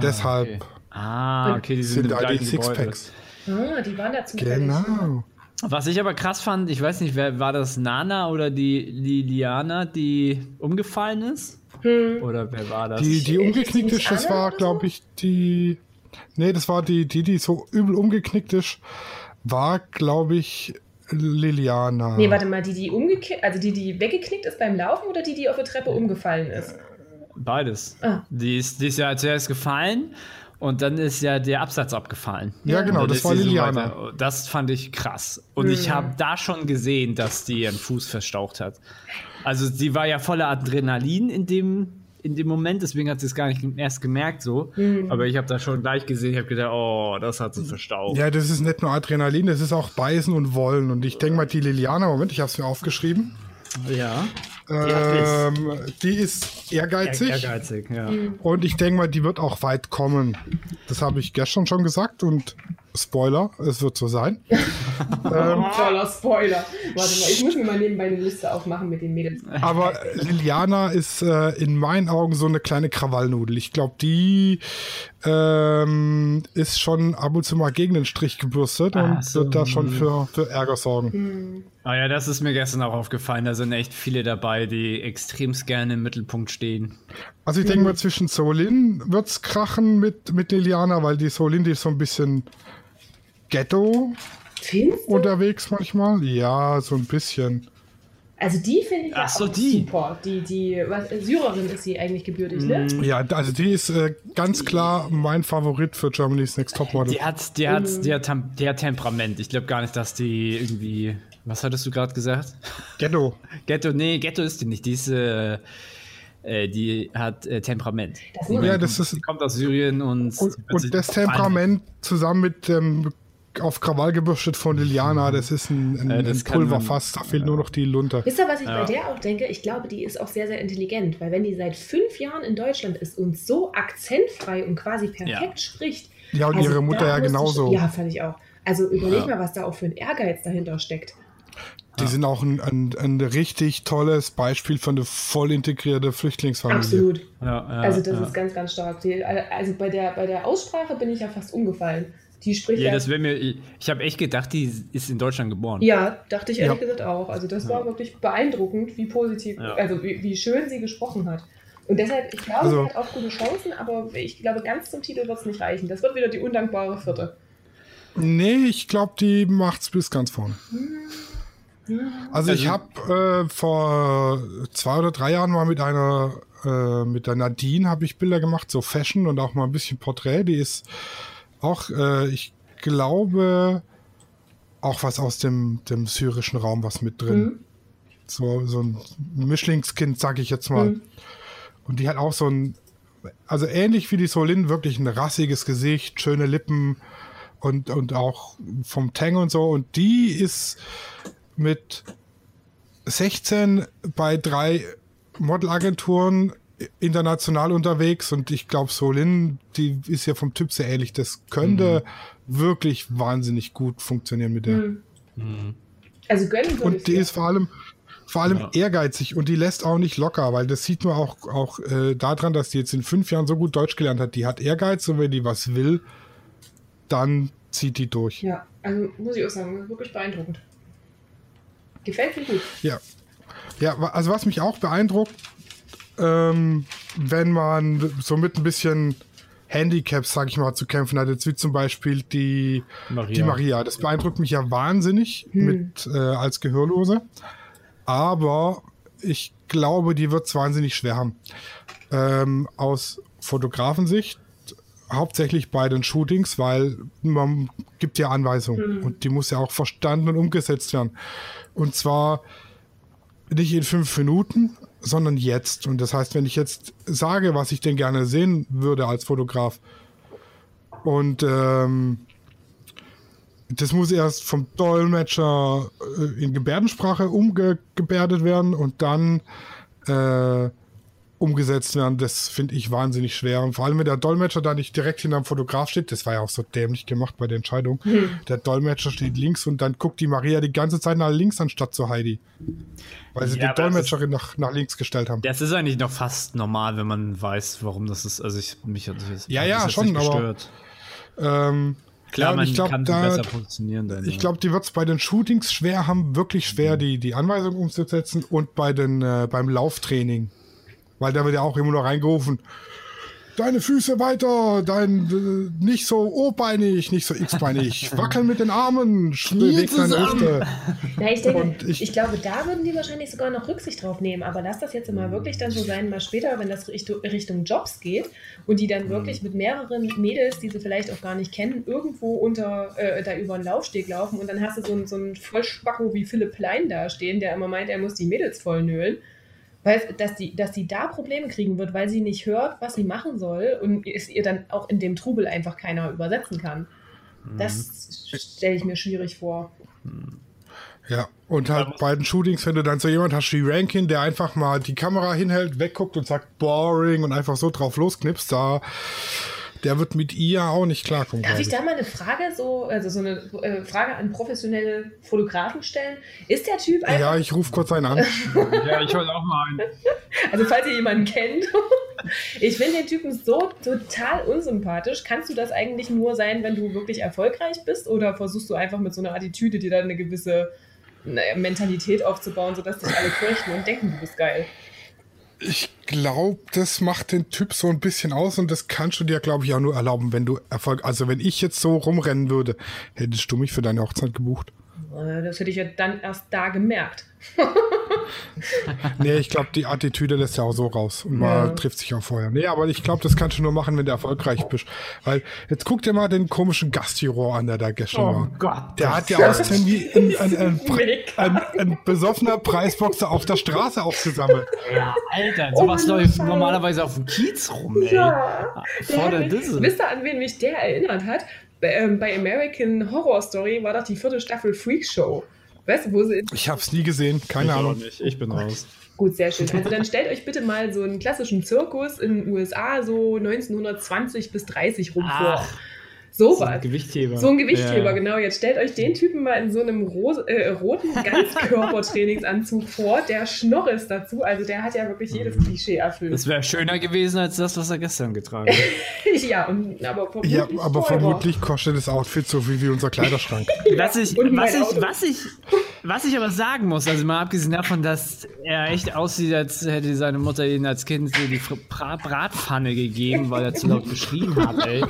Speaker 1: Deshalb
Speaker 3: Okay. Ah, okay, die sind,
Speaker 1: sind
Speaker 3: im gleichen.
Speaker 1: Sixpacks.
Speaker 2: Ah, die waren da zufällig.
Speaker 1: Genau.
Speaker 3: Was ich aber krass fand, ich weiß nicht, wer war das Nana oder die Liliana, die umgefallen ist? Oder wer war das?
Speaker 1: Die, die
Speaker 2: Ist
Speaker 1: umgeknickt ist, das war, glaube ich, die. Nee, das war die, die, die so übel umgeknickt ist, war, glaube ich, Liliana.
Speaker 2: Nee, warte mal, die, die umgeknickt, also die, die weggeknickt ist beim Laufen oder die, die auf der Treppe umgefallen ist?
Speaker 3: Beides.
Speaker 2: Ah.
Speaker 3: Die, ist, die ist ja zuerst gefallen und dann ist ja der Absatz abgefallen.
Speaker 1: Ja, genau, das war
Speaker 3: so
Speaker 1: Liliana.
Speaker 3: weiter- Das fand ich krass. Und ich
Speaker 2: Mhm.
Speaker 3: habe da schon gesehen, dass die ihren Fuß verstaucht hat. Also sie war ja voller Adrenalin in dem, in dem Moment, deswegen hat sie es gar nicht erst gemerkt so.
Speaker 2: Mhm.
Speaker 3: Aber ich habe da schon gleich gesehen, ich habe gedacht, oh, das hat sie verstaucht.
Speaker 1: Ja, das ist nicht nur Adrenalin, das ist auch Beißen und Wollen. Und ich denke mal, die Liliana, Moment, ich habe es mir aufgeschrieben.
Speaker 3: Ja.
Speaker 1: Ähm, die ist ehrgeizig.
Speaker 3: Ehrgeizig, ja.
Speaker 1: Und ich denke mal, die wird auch weit kommen. Das habe ich gestern schon gesagt und Spoiler, es wird so sein. ähm,
Speaker 2: Voller Spoiler. Warte mal, ich muss mir mal nebenbei eine Liste aufmachen mit den Mädels.
Speaker 1: aber Liliana ist äh, in meinen Augen so eine kleine Krawallnudel. Ich glaube, die ähm, ist schon ab und zu mal gegen den Strich gebürstet und
Speaker 3: so.
Speaker 1: wird da schon für, für Ärger sorgen.
Speaker 3: Ah ja, das ist mir gestern auch aufgefallen. Da sind echt viele dabei, die extremst gerne im Mittelpunkt stehen.
Speaker 1: Also ich denke mal, zwischen Solin wird es krachen mit, mit Liliana, weil die Solin, die ist so ein bisschen Ghetto
Speaker 2: Findest du?
Speaker 1: unterwegs manchmal. Ja, so ein bisschen.
Speaker 2: Also die finde ich
Speaker 3: Ach
Speaker 2: ja
Speaker 3: so,
Speaker 2: auch
Speaker 3: die.
Speaker 2: super. Die, die, was, Syrerin ist sie eigentlich gebürtig, ne?
Speaker 1: Ja, also die ist äh, ganz klar mein Favorit für Germany's Next Topmodel.
Speaker 3: Die hat, die hat, die hat, die hat Temperament. Ich glaube gar nicht, dass die irgendwie. Was hattest du gerade gesagt?
Speaker 1: Ghetto.
Speaker 3: Ghetto, nee, Ghetto ist die nicht. Die ist, äh, äh, die hat äh, Temperament.
Speaker 2: Das
Speaker 1: Ja, das ist
Speaker 3: Die kommt aus Syrien und.
Speaker 1: und, und das Temperament zusammen mit dem auf Krawall gebürstet von Liliana, das ist ein, ein,
Speaker 3: Äh, das
Speaker 1: ein
Speaker 3: kann man-
Speaker 1: Pulverfass, da fehlt nur noch die Lunte.
Speaker 2: Wisst ihr, was ich
Speaker 3: Ja.
Speaker 2: bei der auch denke? Ich glaube, die ist auch sehr, sehr intelligent, weil wenn die seit fünf Jahren in Deutschland ist und so akzentfrei und quasi perfekt
Speaker 3: Ja.
Speaker 2: spricht.
Speaker 1: Ja, und
Speaker 2: also
Speaker 1: ihre Mutter ja genauso.
Speaker 2: Ja, fand ich auch. Also überleg
Speaker 3: Ja.
Speaker 2: mal, was da auch für ein Ehrgeiz dahinter steckt.
Speaker 1: Die sind auch ein, ein, ein richtig tolles Beispiel für eine voll integrierte Flüchtlingsfamilie.
Speaker 2: Absolut.
Speaker 3: Ja, ja,
Speaker 2: Also das
Speaker 3: ja.
Speaker 2: ist ganz, ganz stark. Die, also bei der, bei der Aussprache bin ich ja fast umgefallen. Die spricht
Speaker 3: Ja,
Speaker 2: ja,
Speaker 3: das wäre mir. Ich, habe echt gedacht, die ist in Deutschland geboren.
Speaker 2: ja, dachte ich ehrlich
Speaker 1: Ja.
Speaker 2: gesagt auch. Also das war wirklich beeindruckend, wie positiv,
Speaker 3: Ja.
Speaker 2: also wie, wie schön sie gesprochen hat. Und deshalb, ich glaube,
Speaker 1: Also-
Speaker 2: sie hat auch gute Chancen, aber ich glaube, ganz zum Titel wird es nicht reichen. Das wird wieder die undankbare Vierte.
Speaker 1: Nee, ich glaube, die macht's bis ganz vorne. Also ich
Speaker 3: Also-
Speaker 1: habe äh, vor zwei oder drei Jahren mal mit einer äh, mit der Nadine habe ich Bilder gemacht, so Fashion und auch mal ein bisschen Porträt. Die ist auch, äh, ich glaube, auch was aus dem, dem syrischen Raum was mit drin.
Speaker 2: Mhm.
Speaker 1: So, so ein Mischlingskind, sag ich jetzt mal.
Speaker 2: Mhm.
Speaker 1: Und die hat auch so ein, also ähnlich wie die Solin, wirklich ein rassiges Gesicht, schöne Lippen und, und auch vom Tang und so. Und die ist mit 16 bei drei Modelagenturen international unterwegs und ich glaube, Solin, die ist ja vom Typ sehr ähnlich. Das könnte wirklich wahnsinnig gut funktionieren mit der.
Speaker 2: Mhm. Also gönnen würde ich
Speaker 1: Und die ist vor allem, vor allem
Speaker 3: Ja.
Speaker 1: ehrgeizig und die lässt auch nicht locker, weil das sieht man auch, auch äh, daran, dass die jetzt in fünf Jahren so gut Deutsch gelernt hat. Die hat Ehrgeiz und wenn die was will, dann zieht die durch.
Speaker 2: Ja, also muss ich auch sagen, wirklich beeindruckend. Gefällt mir gut.
Speaker 1: Ja. Ja, also was mich auch beeindruckt, ähm, wenn man so mit ein bisschen Handicaps, sag ich mal, zu kämpfen hat, jetzt wie zum Beispiel die
Speaker 3: Maria.
Speaker 1: Die Maria, das beeindruckt mich ja wahnsinnig mit äh, als Gehörlose. Aber ich glaube, die wird es wahnsinnig schwer haben. Ähm, aus Fotografensicht hauptsächlich bei den Shootings, weil man gibt ja Anweisungen und die muss ja auch verstanden und umgesetzt werden. Und zwar nicht in fünf Minuten, sondern jetzt. Und das heißt, wenn ich jetzt sage, was ich denn gerne sehen würde als Fotograf und ähm, das muss erst vom Dolmetscher äh, in Gebärdensprache umgebärdet werden und dann äh, umgesetzt werden. Das finde ich wahnsinnig schwer. Und vor allem, wenn der Dolmetscher da nicht direkt hinterm Fotograf steht, das war ja auch so dämlich gemacht bei der Entscheidung. Der Dolmetscher steht links und dann guckt die Maria die ganze Zeit nach links anstatt zu Heidi. Weil sie
Speaker 3: Ja,
Speaker 1: die Dolmetscherin nach, nach links gestellt haben.
Speaker 3: Das ist eigentlich noch fast normal, wenn man weiß, warum das ist. Also ich mich hat das
Speaker 1: Ja, ja,
Speaker 3: das
Speaker 1: schon,
Speaker 3: nicht
Speaker 1: aber-
Speaker 3: gestört.
Speaker 1: Ähm,
Speaker 3: Klar,
Speaker 1: ja,
Speaker 3: man
Speaker 1: ich glaub,
Speaker 3: kann
Speaker 1: da-
Speaker 3: besser positionieren. Dann,
Speaker 1: Ich glaube, die wird es bei den Shootings schwer haben, wirklich schwer, die, die Anweisung umzusetzen und bei den, äh, beim Lauftraining. Weil da wird ja auch immer noch reingerufen. Deine Füße weiter, dein äh, nicht so O-beinig, nicht so X-beinig. Wackeln mit den Armen, beweg deine Hüfte.
Speaker 2: Na, ich denke,
Speaker 1: Und
Speaker 2: ich,
Speaker 1: ich-
Speaker 2: glaube, da würden die wahrscheinlich sogar noch Rücksicht drauf nehmen. Aber lass das jetzt mal wirklich dann so sein, mal später, wenn das Richtung, Jobs geht und die dann wirklich mit mehreren Mädels, die sie vielleicht auch gar nicht kennen, irgendwo unter äh, da über einen Laufsteg laufen und dann hast du so einen, so einen Vollspacko wie Philipp Plein da stehen, der immer meint, er muss die Mädels voll nölen. Weil, dass die, dass die da Probleme kriegen wird, weil sie nicht hört, was sie machen soll und es ihr dann auch in dem Trubel einfach keiner übersetzen kann. Das stelle ich mir schwierig vor.
Speaker 1: Ja, und halt bei den Shootings, wenn du dann so jemand hast wie Rankin, der einfach mal die Kamera hinhält, wegguckt und sagt boring und einfach so drauf losknipst, da der wird mit ihr auch nicht klarkommen.
Speaker 2: Darf
Speaker 1: glaub
Speaker 2: ich da mal eine Frage, so, also so eine äh, Frage an professionelle Fotografen stellen? Ist der Typ einfach,
Speaker 1: Ja, ich rufe kurz einen an.
Speaker 3: ja, ich wollte auch mal einen.
Speaker 2: also falls ihr jemanden kennt, ich finde den Typen so total unsympathisch. Kannst du das eigentlich nur sein, wenn du wirklich erfolgreich bist? Oder versuchst du einfach mit so einer Attitüde dir dann eine gewisse naja, Mentalität aufzubauen, sodass dich alle fürchten und denken, du bist geil?
Speaker 1: Ich glaube, das macht den Typ so ein bisschen aus und das kannst du dir, glaube ich, auch nur erlauben, wenn du Erfolg. Also wenn ich jetzt so rumrennen würde, hättest du mich für deine Hochzeit gebucht.
Speaker 2: Das hätte ich ja dann erst da gemerkt.
Speaker 1: Nee, ich glaube, die Attitüde lässt ja auch so raus und man
Speaker 2: Ja.
Speaker 1: trifft sich auch vorher. Nee, aber ich glaube, das kannst du nur machen, wenn du erfolgreich bist. Weil jetzt guck dir mal den komischen Gastjuror an, der da gestern
Speaker 3: Oh
Speaker 1: war.
Speaker 3: Gott.
Speaker 1: Der hat ja aussehen wie ein, ein, ein, ein, ein besoffener Preisboxer auf der Straße aufgesammelt.
Speaker 3: Ja, Alter, sowas
Speaker 2: Mann,
Speaker 3: läuft
Speaker 2: Scheiße.
Speaker 3: normalerweise auf dem Kiez rum, ey.
Speaker 2: Ja. Der
Speaker 3: Vor der
Speaker 2: mich,
Speaker 3: Disse.
Speaker 2: wisst ihr, an wen mich der erinnert hat? Bei, ähm, bei American Horror Story war doch die vierte Staffel Freak Show. Weißt du, wo sie.
Speaker 1: Ich habe es nie gesehen, keine
Speaker 3: Ich
Speaker 1: Ahnung.
Speaker 3: nicht. Ich bin raus.
Speaker 2: Gut, sehr schön. Also dann stellt euch bitte mal so einen klassischen Zirkus in den USA so 1920 bis 30 rum vor. So
Speaker 3: so ein
Speaker 2: was.
Speaker 3: Gewichtheber.
Speaker 2: So ein Gewichtheber,
Speaker 3: Ja.
Speaker 2: genau. Jetzt stellt euch den Typen mal in so einem rose, äh, roten Ganzkörpertrainingsanzug vor. Der Schnorris dazu. Also der hat ja wirklich jedes Klischee erfüllt.
Speaker 3: Das wäre schöner gewesen als das, was er gestern getragen hat.
Speaker 2: ja, und, aber vermutlich.
Speaker 1: Ja, aber
Speaker 2: teurer.
Speaker 1: vermutlich kostet das Outfit so viel wie unser Kleiderschrank.
Speaker 3: Was ich, was, ich, was, ich, was ich aber sagen muss, also mal abgesehen davon, dass er echt aussieht, als hätte seine Mutter ihn als Kind so die Fr- Bra Bratpfanne gegeben, weil er zu laut geschrien hat, ey.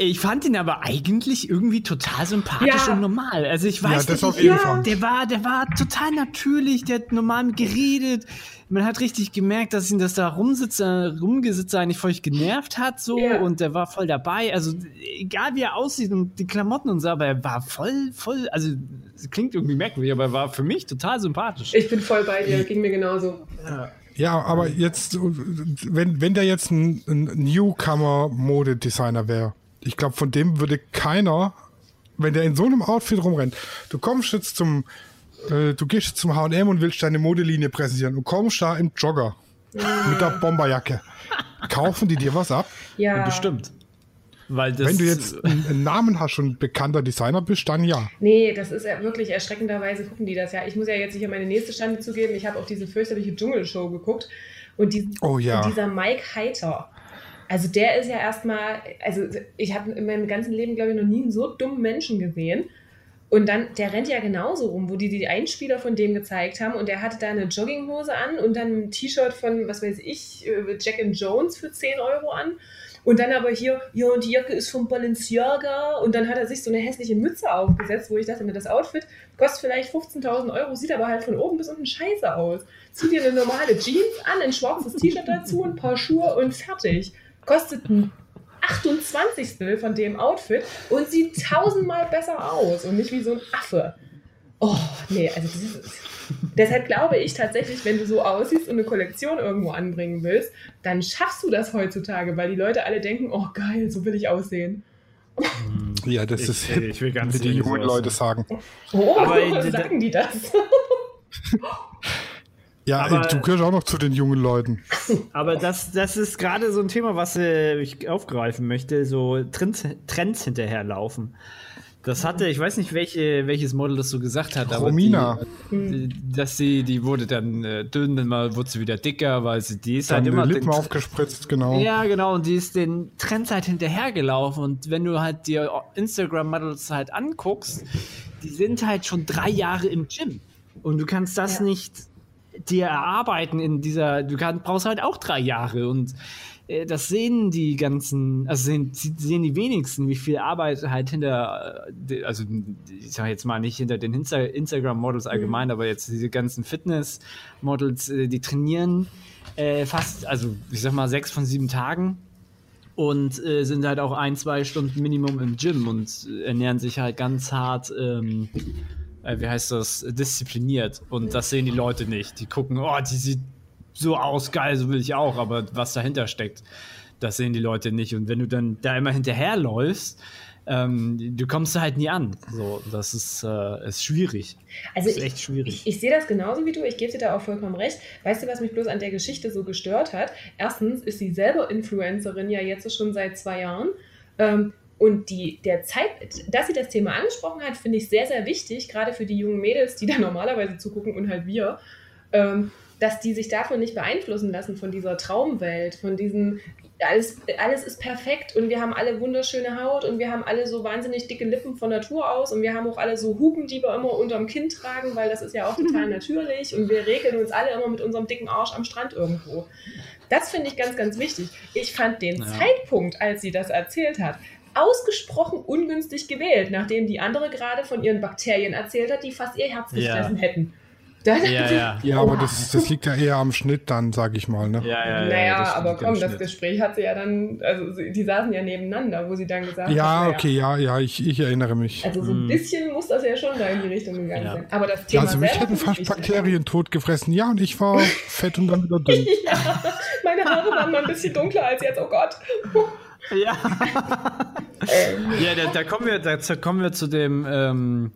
Speaker 3: Ich fand ihn aber eigentlich irgendwie total sympathisch
Speaker 2: Ja.
Speaker 3: und normal. Also ich
Speaker 1: Ja,
Speaker 3: weiß
Speaker 1: das
Speaker 3: nicht,
Speaker 1: auf jeden
Speaker 2: Ja.
Speaker 1: Fall.
Speaker 3: der war, der war total natürlich, der hat normal geredet. Man hat richtig gemerkt, dass ihn das da rumsitze, rumgesitze eigentlich voll genervt hat so
Speaker 2: Ja.
Speaker 3: und der war voll dabei. Also egal wie er aussieht und die Klamotten und so, aber er war voll, voll, also es klingt irgendwie merkwürdig, aber er war für mich total sympathisch.
Speaker 2: Ich bin voll bei dir, ging mir genauso.
Speaker 1: Ja, aber jetzt, wenn, wenn der jetzt ein, ein Newcomer-Modedesigner wäre, ich glaube, von dem würde keiner, wenn der in so einem Outfit rumrennt, du kommst jetzt zum, äh, du gehst jetzt zum H&M und willst deine Modelinie präsentieren und kommst da im Jogger mit der Bomberjacke. Kaufen die dir was ab?
Speaker 2: Ja.
Speaker 3: Bestimmt. Weil das,
Speaker 1: Wenn du jetzt einen, einen Namen hast und bekannter Designer bist, dann ja.
Speaker 2: Nee, das ist ja wirklich erschreckenderweise gucken die das ja. Ich muss ja jetzt hier meine nächste Stande zugeben. Ich habe auch diese fürchterliche Dschungelshow geguckt. Und, die,
Speaker 1: Oh ja.
Speaker 2: und dieser Mike Heiter, also der ist ja erstmal, also ich habe in meinem ganzen Leben, glaube ich, noch nie einen so dummen Menschen gesehen. Und dann, der rennt ja genauso rum, wo die die Einspieler von dem gezeigt haben und der hatte da eine Jogginghose an und dann ein T-Shirt von, was weiß ich, äh, Jack and Jones für 10 Euro an. Und dann aber hier, ja, und die Jacke ist vom Balenciaga. Und dann hat er sich so eine hässliche Mütze aufgesetzt, wo ich dachte, mir, das Outfit kostet vielleicht 15.000 Euro, sieht aber halt von oben bis unten scheiße aus. Zieh dir eine normale Jeans an, ein schwarzes T-Shirt dazu, ein paar Schuhe und fertig. Kostet ein 28. von dem Outfit und sieht tausendmal besser aus und nicht wie so ein Affe. Oh, nee, also das ist. Deshalb glaube ich tatsächlich, wenn du so aussiehst und eine Kollektion irgendwo anbringen willst, dann schaffst du das heutzutage, weil die Leute alle denken, oh geil, so will ich aussehen.
Speaker 1: Ja, das
Speaker 3: Ich-
Speaker 1: ist hip,
Speaker 3: ich will ganz
Speaker 1: wie die jungen Leute sagen.
Speaker 2: Oh,
Speaker 3: Aber,
Speaker 2: sagen die das?
Speaker 1: Ja,
Speaker 3: Aber-
Speaker 1: du gehörst auch noch zu den jungen Leuten.
Speaker 3: Aber das, das ist gerade so ein Thema, was äh, ich aufgreifen möchte, so Trends, Trends hinterherlaufen. Das hatte, ich weiß nicht, welche, welches Model das so gesagt hat, aber
Speaker 1: Romina.
Speaker 3: die, die, dass sie, die wurde dann äh, dünn, dann mal wurde sie wieder dicker, weil sie, die ist
Speaker 1: Dann
Speaker 3: halt
Speaker 1: die
Speaker 3: immer
Speaker 1: Lippen
Speaker 3: den,
Speaker 1: aufgespritzt, genau.
Speaker 3: Ja, genau, und die ist den Trends halt hinterhergelaufen. Und wenn du halt dir Instagram-Models halt anguckst, die sind halt schon drei Jahre im Gym. Und du kannst das
Speaker 2: Ja.
Speaker 3: nicht dir erarbeiten in dieser, du kann, brauchst halt auch drei Jahre. Und äh, das sehen die ganzen, also sehen, sehen die wenigsten, wie viel Arbeit halt hinter, äh, also ich sage jetzt mal nicht hinter den Insta Instagram-Models allgemein, aber jetzt diese ganzen Fitness-Models, äh, die trainieren äh, fast, also ich sag mal sechs von sieben Tagen und sind halt auch ein, zwei Stunden Minimum im Gym und äh, ernähren sich halt ganz hart, ähm, äh, wie heißt das, diszipliniert. Und das sehen die Leute nicht. Die gucken, oh, die sieht so aus, geil, so will ich auch, aber was dahinter steckt, das sehen die Leute nicht. Und wenn du dann da immer hinterherläufst, ähm, du kommst da halt nie an. So, das ist, äh, ist schwierig.
Speaker 2: Also
Speaker 3: das ist
Speaker 2: ich-
Speaker 3: echt schwierig.
Speaker 2: Ich, ich sehe das genauso wie du, ich gebe dir da auch vollkommen recht. Weißt du, was mich bloß an der Geschichte so gestört hat? Erstens ist sie selber Influencerin ja jetzt schon seit zwei Jahren. Ähm, und die, der Zeit, dass sie das Thema angesprochen hat, finde ich sehr, sehr wichtig, gerade für die jungen Mädels, die da normalerweise zugucken und halt wir. ähm, dass die sich davon nicht beeinflussen lassen, von dieser Traumwelt, von diesen, alles, alles ist perfekt und wir haben alle wunderschöne Haut und wir haben alle so wahnsinnig dicke Lippen von Natur aus und wir haben auch alle so Hupen, die wir immer unterm Kinn tragen, weil das ist ja auch total natürlich und wir regeln uns alle immer mit unserem dicken Arsch am Strand irgendwo. Das finde ich ganz, ganz wichtig. Ich fand den
Speaker 3: Ja.
Speaker 2: Zeitpunkt, als sie das erzählt hat, ausgesprochen ungünstig gewählt, nachdem die andere gerade von ihren Bakterien erzählt hat, die fast ihr Herz
Speaker 3: Ja.
Speaker 2: gefressen hätten. Da dachte
Speaker 3: Ja, ja.
Speaker 1: Ja, aber das, das liegt ja eher am Schnitt dann, sag ich mal. Ne?
Speaker 3: Ja, ja, ja,
Speaker 2: naja,
Speaker 3: das
Speaker 2: aber komm, das. Gespräch hat sie ja dann, also die saßen ja nebeneinander, wo sie dann gesagt hat,
Speaker 1: Ja, okay, ja, ja, ich, ich erinnere mich.
Speaker 2: Also so ein bisschen muss das ja schon da in die Richtung gegangen
Speaker 3: Ja.
Speaker 2: sein. Aber das
Speaker 1: Ja,
Speaker 2: Thema
Speaker 1: also mich hätten fast. Bakterien tot gefressen. Ja, und ich war fett und dann wieder dünn.
Speaker 2: Ja, meine Haare waren mal ein bisschen dunkler als jetzt, oh Gott.
Speaker 3: Ja, ja da, da, kommen wir, da kommen wir zu dem ähm,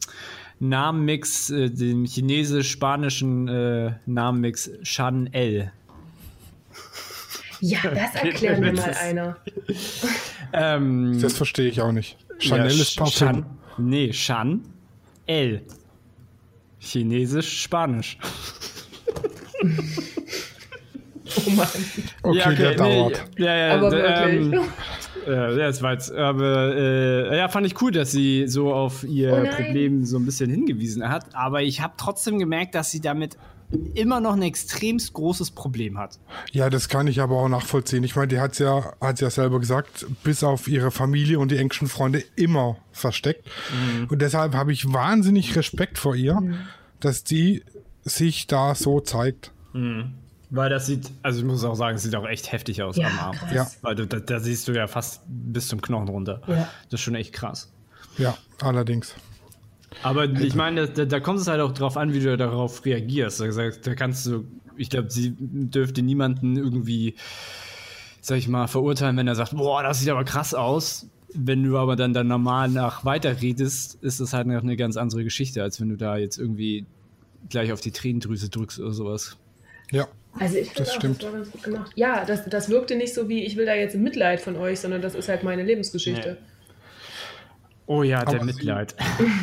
Speaker 3: Namenmix, äh, dem chinesisch-spanischen äh, Namenmix Chanel.
Speaker 2: Ja, das erklärt mir mal einer.
Speaker 3: Ähm,
Speaker 1: Das verstehe ich auch nicht. Chanel
Speaker 3: ja,
Speaker 1: ist Parfüm.
Speaker 3: Chan, nee, Chan L. Chinesisch-Spanisch.
Speaker 2: Oh Mann.
Speaker 1: Okay, der dauert.
Speaker 3: Ja, ja,
Speaker 2: Aber
Speaker 3: d-
Speaker 2: wirklich.
Speaker 3: Ähm, ja, das war jetzt, aber äh, ja, fand ich cool, dass sie so auf ihr
Speaker 2: Oh.
Speaker 3: Problem so ein bisschen hingewiesen hat. Aber ich habe trotzdem gemerkt, dass sie damit immer noch ein extremst großes Problem hat.
Speaker 1: Ja, das kann ich aber auch nachvollziehen. Ich meine, die hat ja, hat ja selber gesagt, bis auf ihre Familie und die engsten Freunde immer versteckt. Und deshalb habe ich wahnsinnig Respekt vor ihr, dass die sich da so zeigt.
Speaker 3: Weil das sieht, also ich muss auch sagen, es sieht auch echt heftig aus
Speaker 2: Ja,
Speaker 3: am Arm.
Speaker 2: krass.
Speaker 1: Ja.
Speaker 3: Weil du, da, da siehst du ja fast bis zum Knochen runter.
Speaker 2: Ja.
Speaker 3: Das ist schon echt krass.
Speaker 1: Ja, allerdings.
Speaker 3: Aber ich meine, da, da kommt es halt auch drauf an, wie du darauf reagierst. Da, da kannst du, ich glaube, sie dürfte niemanden irgendwie, sag ich mal, verurteilen, wenn er sagt, boah, das sieht aber krass aus. Wenn du aber dann, dann normal nach weiterredest, ist das halt noch eine ganz andere Geschichte, als wenn du da jetzt irgendwie gleich auf die Tränendrüse drückst oder sowas.
Speaker 1: Ja.
Speaker 2: Also ich finde
Speaker 1: Das
Speaker 2: auch,
Speaker 1: stimmt.
Speaker 2: das war ganz gut gemacht. Ja, das, das wirkte nicht so wie, ich will da jetzt ein Mitleid von euch, sondern das ist halt meine Lebensgeschichte.
Speaker 3: Oh ja, der
Speaker 1: Aber sie-
Speaker 3: Mitleid.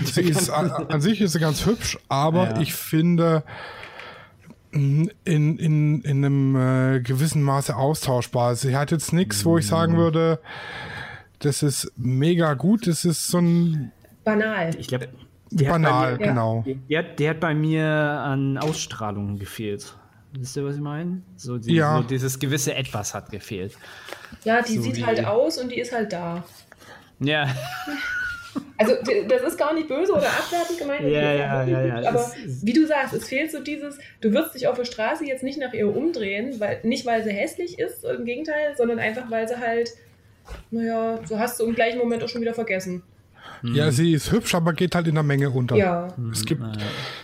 Speaker 1: Sie ist, an, an sich ist sie ganz hübsch, aber
Speaker 3: Ja.
Speaker 1: ich finde in, in, in einem äh, gewissen Maße austauschbar. Sie hat jetzt nichts, wo ich sagen würde, das ist mega gut, das ist so ein
Speaker 2: Banal.
Speaker 3: Ich glaube,
Speaker 1: banal,
Speaker 3: mir-
Speaker 2: Ja.
Speaker 1: genau.
Speaker 3: hat, die hat bei mir an Ausstrahlung gefehlt. Wisst ihr, was ich meine? So, die,
Speaker 1: Ja.
Speaker 3: so dieses gewisse Etwas hat gefehlt.
Speaker 2: Ja, die
Speaker 3: So
Speaker 2: sieht halt aus und die ist halt da.
Speaker 3: Ja,
Speaker 2: Also das ist gar nicht böse oder abwertend gemeint.
Speaker 3: Ja, ja, ja, ja.
Speaker 2: gut. Aber wie du sagst, es fehlt so dieses, du wirst dich auf der Straße jetzt nicht nach ihr umdrehen, weil nicht weil sie hässlich ist, im Gegenteil, sondern einfach weil sie halt, naja, so hast du im gleichen Moment auch schon wieder vergessen.
Speaker 1: Ja, sie ist hübsch, aber geht halt in der Menge unter.
Speaker 2: Ja.
Speaker 1: Es gibt,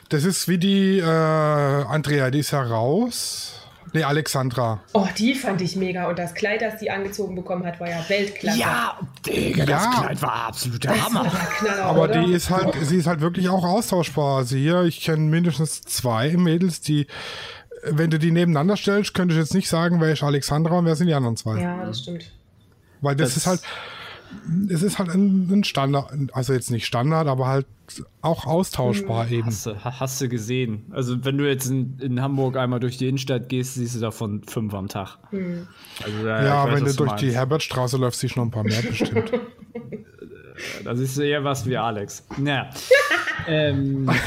Speaker 1: das ist wie die äh, Andrea, die ist ja raus. Nee, Alexandra.
Speaker 2: Oh, die fand ich mega. Und das Kleid, das die angezogen bekommen hat, war ja Weltklasse.
Speaker 3: ja, Digga,
Speaker 1: das Ja.
Speaker 3: Kleid war absoluter
Speaker 2: das war
Speaker 3: Hammer.
Speaker 2: der Knaller,
Speaker 1: Aber
Speaker 2: oder?
Speaker 1: die ist halt, sie ist halt wirklich auch austauschbar. Also hier, ich kenne mindestens zwei Mädels, die, wenn du die nebeneinander stellst, könnte ich jetzt nicht sagen, wer ist Alexandra und wer sind die anderen zwei.
Speaker 2: Ja, das stimmt.
Speaker 1: Weil das,
Speaker 3: Das-
Speaker 1: ist halt, es ist halt ein, ein Standard, also jetzt nicht Standard, aber halt auch austauschbar eben.
Speaker 3: Hast du, ha- hast du gesehen. Also, wenn du jetzt in, in Hamburg einmal durch die Innenstadt gehst, siehst du davon fünf am Tag. Also, äh,
Speaker 1: Ja,
Speaker 3: weiß,
Speaker 1: wenn du durch die
Speaker 3: meinst.
Speaker 1: Herbertstraße läufst, siehst du noch ein paar mehr bestimmt.
Speaker 3: Da siehst du eher was wie Alex. Naja. ähm,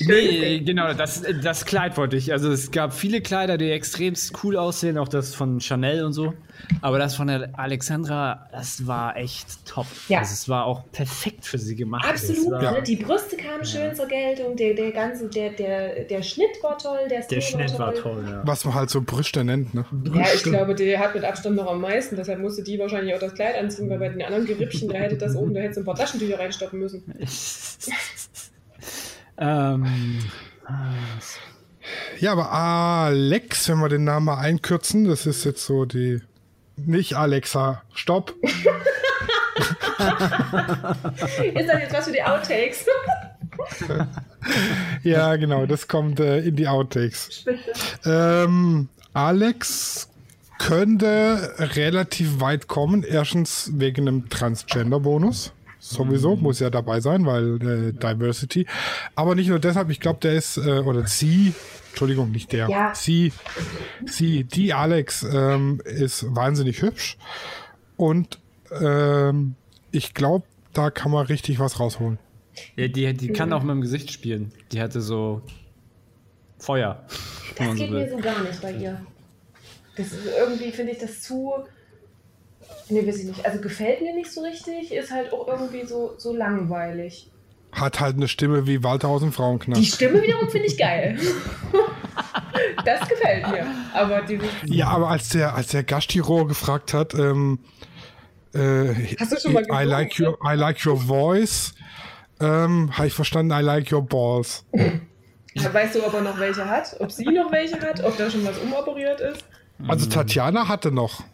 Speaker 3: nee, genau, das, das Kleid wollte ich. Also es gab viele Kleider, die extremst cool aussehen, auch das von Chanel und so. Aber das von der Alexandra, das war echt top.
Speaker 2: Ja.
Speaker 3: Also es war auch perfekt für sie gemacht. Es
Speaker 2: Absolut.
Speaker 3: war,
Speaker 2: Ne? Die Brüste kamen schön zur Geltung, der, der ganze, der, der, der Schnitt war toll, der,
Speaker 3: Der Schnitt war toll, ja.
Speaker 1: Was man halt so Brüste nennt, ne?
Speaker 2: Ja, ich glaube, der hat mit Abstand noch am meisten, deshalb musste die wahrscheinlich auch das Kleid anziehen, weil bei den anderen Gerippchen, da hätte das oben, da hätte sie ein paar Taschentücher reinstoppen müssen.
Speaker 3: ähm,
Speaker 1: Ja, aber Alex, wenn wir den Namen mal einkürzen, das ist jetzt so die. Nicht Alexa, stopp.
Speaker 2: Ist das jetzt was für die Outtakes?
Speaker 1: Ja, genau, das kommt äh, in die Outtakes. Ähm, Alex könnte relativ weit kommen. Erstens wegen einem Transgender-Bonus. Sowieso, muss ja dabei sein, weil äh, Diversity. Aber nicht nur deshalb, ich glaube, der ist, äh, oder sie, Entschuldigung, nicht der,
Speaker 2: Ja.
Speaker 1: sie, sie, die Alex ähm, ist wahnsinnig hübsch. Und ähm, ich glaube, da kann man richtig was rausholen.
Speaker 3: Ja, die, die kann auch mit dem Gesicht spielen. Die hatte so Feuer.
Speaker 2: Das
Speaker 3: man so
Speaker 2: geht mir so gar nicht bei ihr. Das ist irgendwie, finde ich das zu. Nee, weiß ich nicht. Also gefällt mir nicht so richtig, ist halt auch irgendwie so, so langweilig.
Speaker 1: Hat halt eine Stimme wie Walter aus dem
Speaker 2: Die
Speaker 1: Frauenknast.
Speaker 2: Stimme wiederum finde ich geil. das gefällt mir. Aber dieses.
Speaker 1: Ja, aber als der, als der Gastchirurg gefragt hat, ähm, äh,
Speaker 2: Hast du schon mal
Speaker 1: I
Speaker 2: gegoogelt?
Speaker 1: like your, I like your voice, ähm, habe ich verstanden, I like your balls.
Speaker 2: Weißt du, ob er noch welche hat? Ob sie noch welche hat? Ob da schon was umoperiert ist?
Speaker 1: Also Tatjana hatte noch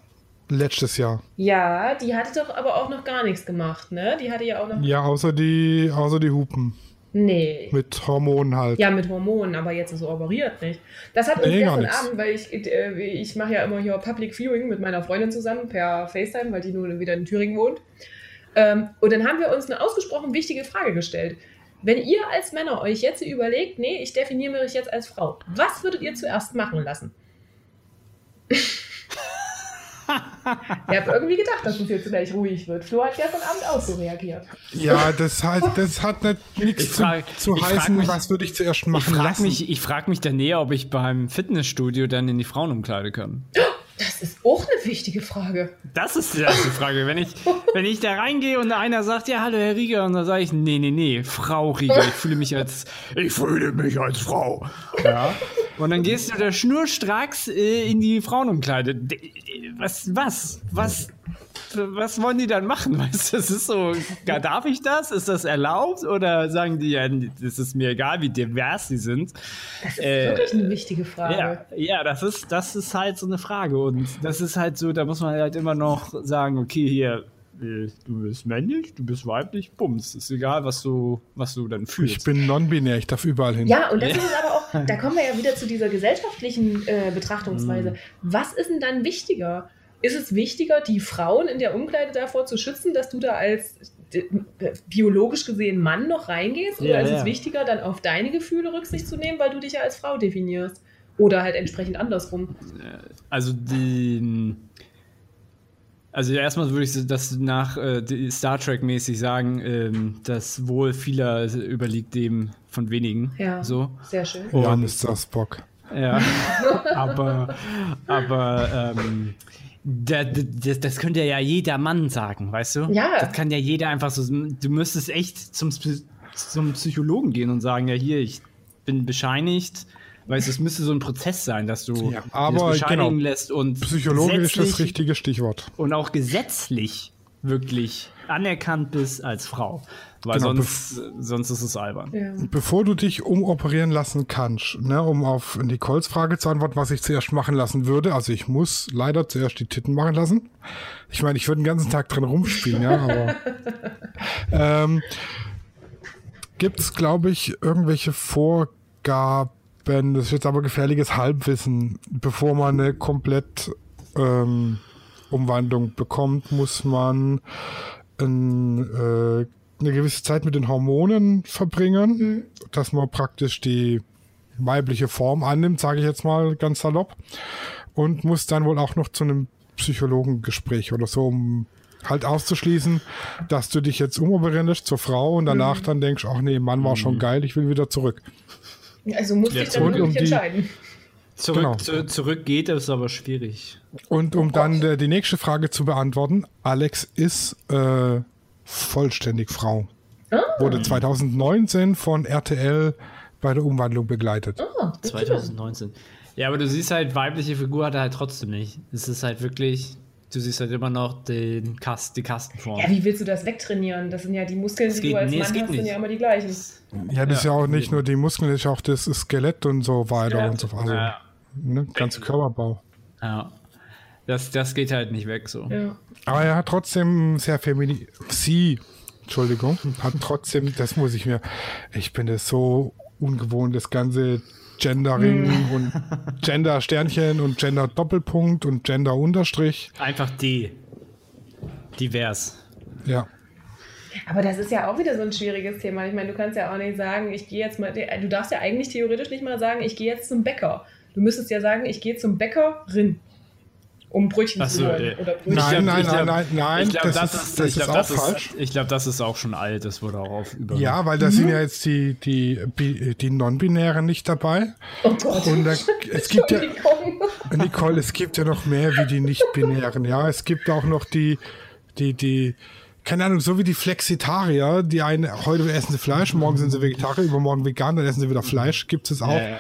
Speaker 1: letztes Jahr.
Speaker 2: Ja, die hatte doch aber auch noch gar nichts gemacht, ne? Die hatte ja auch noch.
Speaker 1: Ja, außer die, außer die Hupen.
Speaker 2: Nee.
Speaker 1: Mit Hormonen halt.
Speaker 2: Ja, mit Hormonen, aber jetzt ist so operiert nicht. Das hat uns
Speaker 1: Nee,
Speaker 2: gestern. Abend, weil ich, äh, ich mache ja immer hier Public Viewing mit meiner Freundin zusammen per FaceTime, weil die nun wieder in Thüringen wohnt. Ähm, und dann haben wir uns eine ausgesprochen wichtige Frage gestellt. Wenn ihr als Männer euch jetzt überlegt, nee, ich definiere mich jetzt als Frau, was würdet ihr zuerst machen lassen? Ich habe irgendwie gedacht, dass es jetzt gleich ruhig wird. Flo hat gestern Abend auch so reagiert.
Speaker 1: Ja, das heißt, das hat nicht nichts
Speaker 3: Ich
Speaker 1: zu, zu
Speaker 3: ich
Speaker 1: heißen,
Speaker 3: mich-
Speaker 1: was würde ich zuerst
Speaker 3: Ich
Speaker 1: machen
Speaker 3: frage
Speaker 1: lassen.
Speaker 3: mich, ich frag mich dann näher, ob ich beim Fitnessstudio dann in die Frauenumkleide kann.
Speaker 2: Das ist auch eine wichtige Frage.
Speaker 3: Das ist die erste Frage. Wenn ich, wenn ich da reingehe und einer sagt, ja, hallo Herr Rieger, und dann sage ich, nee, nee, nee, Frau Rieger, ich fühle mich als, ich fühle mich als Frau. Ja. Und dann gehst du da schnurstracks äh, in die Frauenumkleide. Was, was, was, was wollen die dann machen? Weißt du, das ist so, darf ich das? Ist das erlaubt? Oder sagen die, ja, das ist mir egal, wie divers sie sind?
Speaker 2: Das ist
Speaker 3: Äh,
Speaker 2: wirklich eine wichtige Frage.
Speaker 3: Ja, ja, das ist, das ist halt so eine Frage. Und das ist halt so, da muss man halt immer noch sagen, okay, hier, äh, du bist männlich, du bist weiblich, bums. Ist egal, was du, was du dann
Speaker 1: ich
Speaker 3: fühlst.
Speaker 1: bin non-binär, ich darf überall hin.
Speaker 2: Ja, und das ist es aber auch, da kommen wir ja wieder zu dieser gesellschaftlichen äh,
Speaker 3: Mhm.
Speaker 2: Betrachtungsweise. Was ist denn dann wichtiger? Ist es wichtiger, die Frauen in der Umkleide davor zu schützen, dass du da als äh, biologisch gesehen Mann noch reingehst? Oder
Speaker 3: Ja,
Speaker 2: ist
Speaker 3: ja.
Speaker 2: es wichtiger, dann auf deine Gefühle Rücksicht zu nehmen, weil du dich ja als Frau definierst? Oder halt entsprechend andersrum.
Speaker 3: Also die. Also erstmal würde ich das nach äh, Star Trek mäßig sagen, ähm, das Wohl vieler überliegt dem von wenigen.
Speaker 2: Ja.
Speaker 3: So.
Speaker 2: Sehr schön.
Speaker 1: Ja,
Speaker 3: Und-
Speaker 1: Mr. Spock.
Speaker 3: Ja, aber, aber ähm, da, da- das, das könnte ja jeder Mann sagen, weißt du?
Speaker 2: Ja.
Speaker 3: Das kann ja jeder einfach so. Du müsstest echt zum, zum Psychologen gehen und sagen, ja, hier, ich bin bescheinigt. Weißt du, es müsste so ein Prozess sein, dass du
Speaker 1: Ja, aber
Speaker 3: das bescheinigen
Speaker 1: genau.
Speaker 3: lässt und
Speaker 1: Psychologisch das richtige Stichwort.
Speaker 3: und auch gesetzlich wirklich anerkannt bist als Frau. Weil
Speaker 1: Genau,
Speaker 3: sonst, sonst ist es albern.
Speaker 2: Ja.
Speaker 1: Bevor du dich umoperieren lassen kannst, ne, um auf Nicoles Frage zu antworten, was ich zuerst machen lassen würde, also ich muss leider zuerst die Titten machen lassen. Ich meine, ich würde den ganzen Tag drin rumspielen, ja, aber ähm, gibt es, glaube ich, irgendwelche Vorgaben, das ist jetzt aber gefährliches Halbwissen, bevor man eine komplett ähm, Umwandlung bekommt, muss man ein, äh, eine gewisse Zeit mit den Hormonen verbringen, dass man praktisch die weibliche Form annimmt, sage ich jetzt mal ganz salopp, und muss dann wohl auch noch zu einem Psychologengespräch oder so, um halt auszuschließen, dass du dich jetzt umoperieren lässt zur Frau und danach dann denkst, ach nee, Mann war schon geil, ich will wieder zurück.
Speaker 2: Also musst du dich dann wirklich
Speaker 1: um die-
Speaker 2: entscheiden.
Speaker 3: Zurück,
Speaker 1: Genau.
Speaker 3: zu, zurück geht es aber schwierig.
Speaker 1: Und um dann äh, die nächste Frage zu beantworten, Alex ist äh, vollständig Frau. Wurde 2019 von RTL bei der Umwandlung begleitet.
Speaker 2: Ah, okay.
Speaker 3: 2019. Ja, aber du siehst halt, weibliche Figur hat er halt trotzdem nicht. Es ist halt wirklich, du siehst halt immer noch den Kast, die Kastenform.
Speaker 2: Ja, wie willst du das wegtrainieren? Das sind ja die Muskeln, die
Speaker 3: geht-
Speaker 2: du als
Speaker 3: nee, es
Speaker 2: Mann hast, sind ja immer die gleichen.
Speaker 1: Ja, das ist ja auch nicht nur die Muskeln, das ist auch das Skelett und so weiter
Speaker 2: Ja.
Speaker 1: und so also,
Speaker 3: Ja.
Speaker 1: ne, ganze Körperbau.
Speaker 3: ja. Das, das geht halt nicht weg so.
Speaker 2: Ja.
Speaker 1: Aber er hat trotzdem sehr feminin. Sie, Entschuldigung, hat trotzdem, das muss ich mir. Ich bin das so ungewohnt, das ganze Gendering und Gender-Sternchen und Gender-Doppelpunkt und Gender-Unterstrich.
Speaker 3: Einfach D. Divers.
Speaker 1: Ja.
Speaker 2: Aber das ist ja auch wieder so ein schwieriges Thema. Ich meine, du kannst ja auch nicht sagen, ich gehe jetzt mal, du darfst ja eigentlich theoretisch nicht mal sagen, ich gehe jetzt zum Bäcker. Du müsstest ja sagen, ich gehe zum Bäckerin um Brötchen
Speaker 3: Ach so,
Speaker 2: zu holen.
Speaker 3: äh,
Speaker 2: Oder Brötchen.
Speaker 1: Nein, nein,
Speaker 3: glaub-
Speaker 1: nein, nein, nein,
Speaker 3: Ich glaube, das, ist, ich glaub,
Speaker 1: auch
Speaker 3: das,
Speaker 1: falsch.
Speaker 3: ist, ich glaub, das ist auch schon alt. Das wurde auch auf über.
Speaker 1: Ja, weil da sind ja jetzt die, die, die, die Non-Binären nicht dabei.
Speaker 2: Oh Gott.
Speaker 1: Und da, es gibt ja. Nicole, es gibt ja noch mehr wie die Nicht-Binären. Ja, es gibt auch noch die, die, die, keine Ahnung, so wie die Flexitarier, die eine, heute essen sie Fleisch, morgen sind sie Vegetarier, übermorgen vegan, dann essen sie wieder Fleisch. Gibt es auch.
Speaker 3: Ja, ja.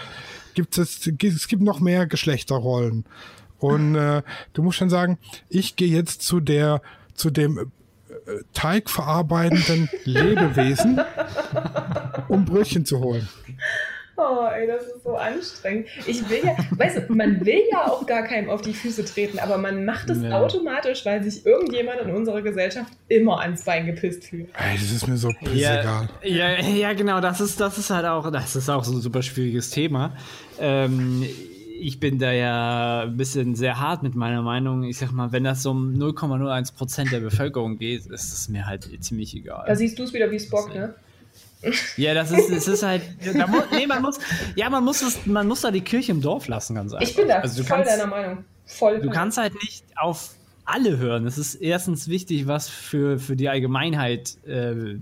Speaker 1: Gibt es, es gibt noch mehr Geschlechterrollen. Und äh, du musst schon sagen, ich gehe jetzt zu der, zu dem äh, Teig verarbeitenden Lebewesen, um Brötchen zu holen.
Speaker 2: Oh, ey, das ist so anstrengend. Ich will ja, weißt du, man will ja auch gar keinem auf die Füße treten, aber man macht es
Speaker 3: Ja.
Speaker 2: automatisch, weil sich irgendjemand in unserer Gesellschaft immer ans Bein gepisst fühlt.
Speaker 1: Ey, das ist mir so pissegal.
Speaker 3: Ja, ja, ja, genau, das ist, das ist halt auch, das ist auch so ein super schwieriges Thema. Ähm, ich bin da ja ein bisschen sehr hart mit meiner Meinung. Ich sag mal, wenn das um 0,01 Prozent der Bevölkerung geht, ist es mir halt ziemlich egal.
Speaker 2: Da siehst du es wieder wie Spock, ne?
Speaker 3: ja, das ist, es ist halt, da mu nee, man muss, ja, man muss es, man muss da die Kirche im Dorf lassen, ganz einfach.
Speaker 2: Ich bin da
Speaker 3: Also du
Speaker 2: voll
Speaker 3: kannst,
Speaker 2: deiner Meinung. Voll.
Speaker 3: Du kannst halt nicht auf alle hören. Es ist erstens wichtig, was für, für die Allgemeinheit äh, äh,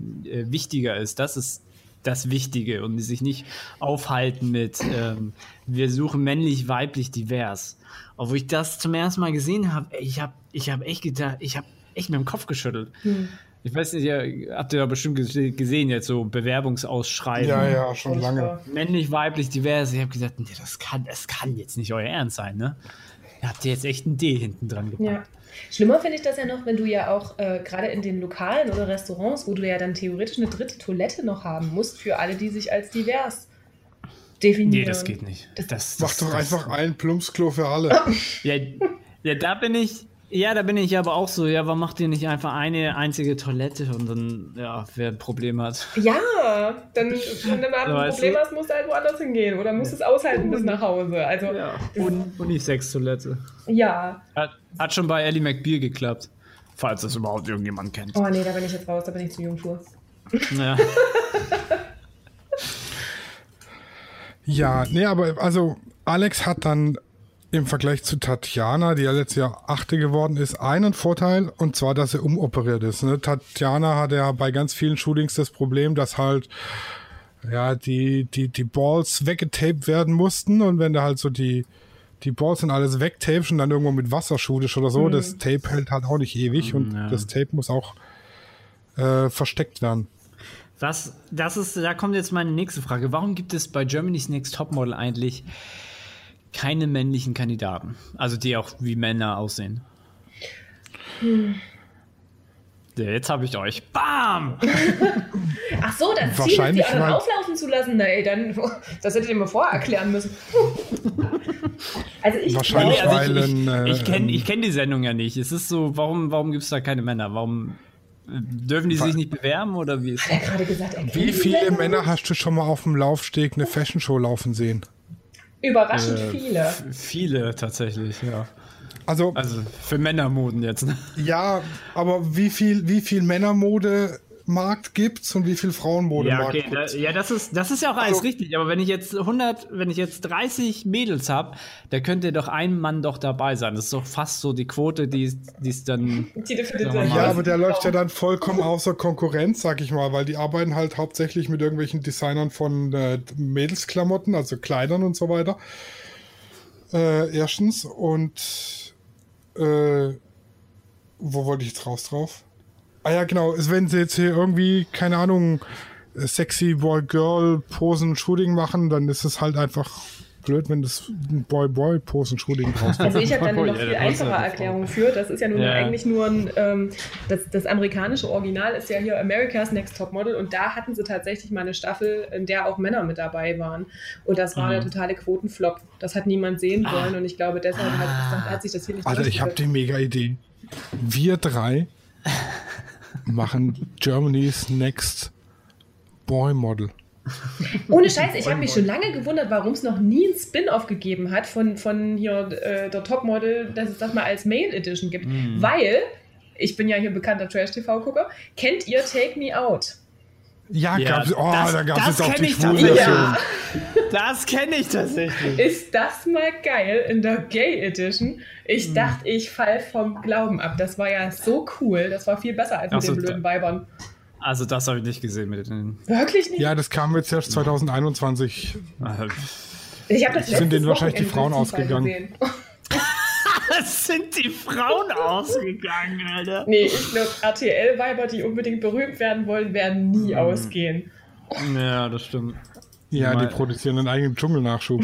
Speaker 3: wichtiger ist. Das ist das Wichtige und sich nicht aufhalten mit, ähm, wir suchen männlich, weiblich, divers. Obwohl ich das zum ersten Mal gesehen habe, ich habe ich hab echt gedacht, ich habe echt mit dem Kopf geschüttelt.
Speaker 2: Hm.
Speaker 3: Ich weiß nicht, ihr habt ihr da bestimmt gese- gesehen, jetzt so Bewerbungsausschreiben.
Speaker 1: Ja, ja, schon lange.
Speaker 3: Männlich, weiblich, divers. Ich habe gesagt, nee, das kann, das kann jetzt nicht euer Ernst sein, ne? Da habt ihr jetzt echt ein D hinten dran gepackt.
Speaker 2: Ja. Schlimmer finde ich das ja noch, wenn du ja auch äh, gerade in den Lokalen oder Restaurants, wo du ja dann theoretisch eine dritte Toilette noch haben musst für alle, die sich als divers definieren.
Speaker 3: Nee, das geht nicht. Das, das,
Speaker 1: Mach doch
Speaker 3: das-
Speaker 1: einfach ein Plumpsklo für alle.
Speaker 3: Ja, ja, da bin ich. Ja, da bin ich aber auch so. Ja, warum macht ihr nicht einfach eine einzige Toilette und dann, ja, wer ein Problem hat?
Speaker 2: Ja, dann, wenn du mal ein
Speaker 3: weißt
Speaker 2: Problem
Speaker 3: du?
Speaker 2: hast, musst du halt woanders hingehen oder musst es aushalten bis nach Hause. Also, ja.
Speaker 3: Un Unisex-Toilette.
Speaker 2: ja.
Speaker 3: Hat, hat schon bei Ellie McBeal geklappt. Falls das überhaupt irgendjemand kennt.
Speaker 2: Oh nee, da bin ich jetzt raus, da bin ich zu jung für.
Speaker 3: Ja.
Speaker 1: Ja, nee, aber also Alex hat dann im Vergleich zu Tatjana, die ja letztes Jahr Achte geworden ist, einen Vorteil und zwar, dass sie umoperiert ist. Ne? Tatjana hatte ja bei ganz vielen Shootings das Problem, dass halt ja die, die, die Balls weggetaped werden mussten und wenn da halt so die, die Balls und alles wegtapest und dann irgendwo mit Wasser shootest oder so, das Tape hält halt auch nicht ewig und
Speaker 3: Ja.
Speaker 1: das Tape muss auch äh, versteckt werden.
Speaker 3: Was, das ist, da kommt jetzt meine nächste Frage. Warum gibt es bei Germany's Next Topmodel eigentlich keine männlichen Kandidaten? Also die auch wie Männer aussehen. Ja, jetzt habe ich euch. Bam!
Speaker 2: Ach so, das Ziel ist, die anderen auflaufen zu lassen. Na ey, dann, das hättet ihr mir vorher erklären müssen. also ich
Speaker 1: Wahrscheinlich,
Speaker 2: glaube,
Speaker 3: also ich,
Speaker 1: weil
Speaker 3: ich,
Speaker 1: äh,
Speaker 3: ich kenne ich kenn die Sendung ja nicht. Es ist so, warum, warum gibt es da keine Männer? Warum äh, dürfen die sich nicht bewerben oder wie ist
Speaker 2: hat er gerade gesagt, er
Speaker 1: Wie viele? Männer hast du schon mal auf dem Laufsteg eine Fashion-Show laufen sehen?
Speaker 2: Überraschend
Speaker 3: Äh,
Speaker 2: viele.
Speaker 3: Viele tatsächlich, ja.
Speaker 1: Also,
Speaker 3: Also für Männermoden jetzt. Ne?
Speaker 1: ja, aber wie viel, wie viel Männermodemarkt gibt's und wie viel Frauenmodemarkt
Speaker 3: Ja, okay, da,
Speaker 1: gibt's?
Speaker 3: ja, das ist, das ist ja auch alles
Speaker 1: Also-
Speaker 3: richtig. Aber wenn ich jetzt 100, wenn ich jetzt 30 Mädels habe, da könnte doch ein Mann doch dabei sein. Das ist doch fast so die Quote, die es dann.
Speaker 2: Die.
Speaker 1: Ja, aber der läuft ja dann vollkommen außer Konkurrenz, sag ich mal, weil die arbeiten halt hauptsächlich mit irgendwelchen Designern von äh, Mädelsklamotten, also Kleidern und so weiter. Äh, erstens und äh, wo wollte ich jetzt raus drauf? Ah ja, genau, wenn sie jetzt hier irgendwie, keine Ahnung, sexy Boy Girl Posen Shooting machen, dann ist es halt einfach blöd, wenn das ein Boy Boy Posen Shooting rauskommt.
Speaker 2: Also ich habe dann
Speaker 3: Oh,
Speaker 2: eine noch viel einfache
Speaker 3: halt
Speaker 2: Erklärung für. Das ist ja nun
Speaker 3: Ja.
Speaker 2: eigentlich nur ein, ähm, das, das amerikanische Original ist ja hier America's Next Top Model und da hatten sie tatsächlich mal eine Staffel, in der auch Männer mit dabei waren. Und das war
Speaker 3: Mhm.
Speaker 2: der totale Quotenflop. Das hat niemand sehen
Speaker 3: Ah.
Speaker 2: wollen und ich glaube, deshalb hat,
Speaker 3: Ah.
Speaker 2: hat sich das hier nicht
Speaker 1: Alter, ich habe die mega Idee. Wir drei machen Germany's Next Boy Model.
Speaker 2: Ohne Scheiß, ich habe mich schon lange gewundert, warum es noch nie ein Spin-off gegeben hat von, von hier äh, der Topmodel, dass es das mal als Mail Edition gibt.
Speaker 3: Mhm.
Speaker 2: Weil ich bin ja hier bekannter Trash-TV-Gucker. Kennt ihr Take Me Out?
Speaker 1: Ja,
Speaker 3: Ja,
Speaker 1: gab's, oh,
Speaker 3: das-
Speaker 1: da gab es auch die
Speaker 3: ich
Speaker 1: Schwulenversion.
Speaker 2: Ja.
Speaker 3: Das kenne ich tatsächlich.
Speaker 2: Ist das mal geil in der Gay Edition?
Speaker 3: Hm.
Speaker 2: Ich dachte, ich fall vom Glauben ab. Das war ja so cool. Das war viel besser als mit
Speaker 3: Ach so,
Speaker 2: den blöden Weibern.
Speaker 3: Also, das habe ich nicht gesehen mit den.
Speaker 2: Wirklich nicht?
Speaker 1: Ja, das kam jetzt erst 2021.
Speaker 3: Äh,
Speaker 2: Ich habe das
Speaker 1: sind denen wahrscheinlich die Frauen ausgegangen.
Speaker 3: Was sind die Frauen ausgegangen, Alter?
Speaker 2: Nee, ich glaube, RTL-Weiber, die unbedingt berühmt werden wollen, werden nie
Speaker 1: Hm.
Speaker 2: ausgehen.
Speaker 3: Ja, das stimmt.
Speaker 1: Ja, die produzieren einen eigenen Dschungelnachschub.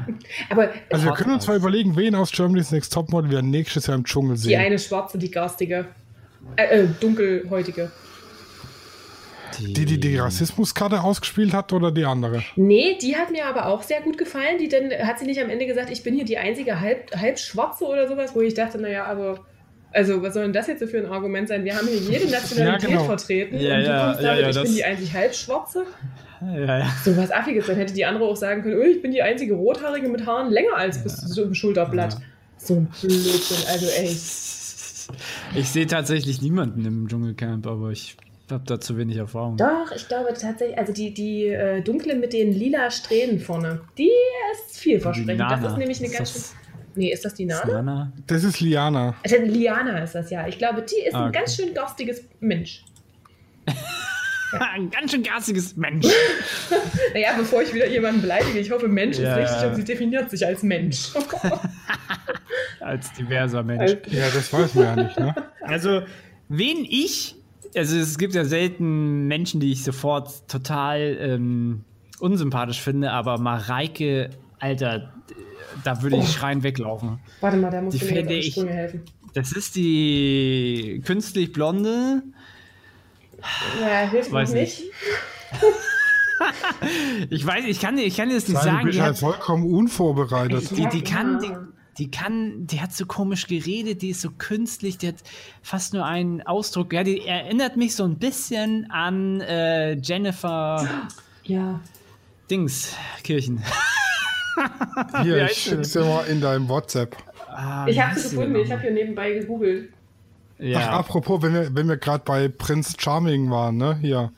Speaker 2: Aber
Speaker 1: Also wir können uns mal überlegen, wen aus Germany's Next Topmodel wir nächstes Jahr im Dschungel
Speaker 2: die
Speaker 1: sehen.
Speaker 2: eine schwarze, die garstige, äh, äh, dunkelhäutige.
Speaker 1: Die, die die Rassismuskarte ausgespielt hat oder die andere?
Speaker 2: Nee, die hat mir aber auch sehr gut gefallen. Die denn, hat sie nicht am Ende gesagt, ich bin hier die einzige halb, halb schwarze oder sowas, wo ich dachte, naja, aber. Also, was soll denn das jetzt so für ein Argument sein? Wir haben hier jede Nationalität
Speaker 1: Ja, genau.
Speaker 2: vertreten
Speaker 3: Ja,
Speaker 2: und du
Speaker 3: ja,
Speaker 2: kommst
Speaker 3: ja,
Speaker 2: damit,
Speaker 3: ja,
Speaker 2: ich
Speaker 3: das-
Speaker 2: bin die einzig halb schwarze.
Speaker 3: Ja, ja.
Speaker 2: So was Affiges. Dann hätte die andere auch sagen können, oh, ich bin die einzige Rothaarige mit Haaren länger als bis zum Schulterblatt. So ein Blödsinn, also ey.
Speaker 3: Ich sehe tatsächlich niemanden im Dschungelcamp, aber ich habe da zu wenig Erfahrung.
Speaker 2: Doch, ich glaube tatsächlich, also die, die äh, dunkle mit den lila Strähnen vorne, die ist vielversprechend. Das
Speaker 3: Nana.
Speaker 2: ist nämlich eine
Speaker 3: Ist
Speaker 2: ganz schön. Nee, ist das die Nana?
Speaker 3: Nana?
Speaker 1: Das ist Liana.
Speaker 2: Also Liana ist das ja. Ich glaube, die ist
Speaker 3: Ah,
Speaker 2: ein
Speaker 3: okay.
Speaker 2: ganz schön garstiges Mensch.
Speaker 3: Ein ganz schön garstiges Mensch.
Speaker 2: Naja, bevor ich wieder jemanden beleidige, ich hoffe, Mensch
Speaker 3: Ja,
Speaker 2: ist richtig und sie definiert sich als Mensch.
Speaker 3: Als diverser Mensch.
Speaker 1: Ja, das weiß man ja nicht, ne?
Speaker 3: Also, wen ich, also es gibt ja selten Menschen, die ich sofort total ähm, unsympathisch finde, aber Mareike, Alter, da würde ich schreien weglaufen.
Speaker 2: Warte mal, da
Speaker 3: Die
Speaker 2: mir die
Speaker 3: ich-
Speaker 2: Sprünge helfen.
Speaker 3: Das ist die künstlich blonde.
Speaker 2: Ja, hilft
Speaker 3: Weiß
Speaker 2: noch nicht.
Speaker 3: Ich weiß, ich kann, dir- ich kann dir das nicht
Speaker 1: Sagen, bist
Speaker 3: Die,
Speaker 1: halt vollkommen unvorbereitet.
Speaker 3: die, die kann, die. Die kann, die hat so komisch geredet, die ist so künstlich, die hat fast nur einen Ausdruck. Ja, die erinnert mich so ein bisschen an äh, Jennifer
Speaker 2: Ja.
Speaker 3: Dings Kirchen.
Speaker 1: Hier, ich schick's dir mal in deinem WhatsApp.
Speaker 3: Ah,
Speaker 2: Ich habe sie gefunden, ich habe hier nebenbei gegoogelt.
Speaker 3: Ja.
Speaker 1: Ach, apropos, wenn wir, wenn wir gerade bei Prince Charming waren, ne? Hier.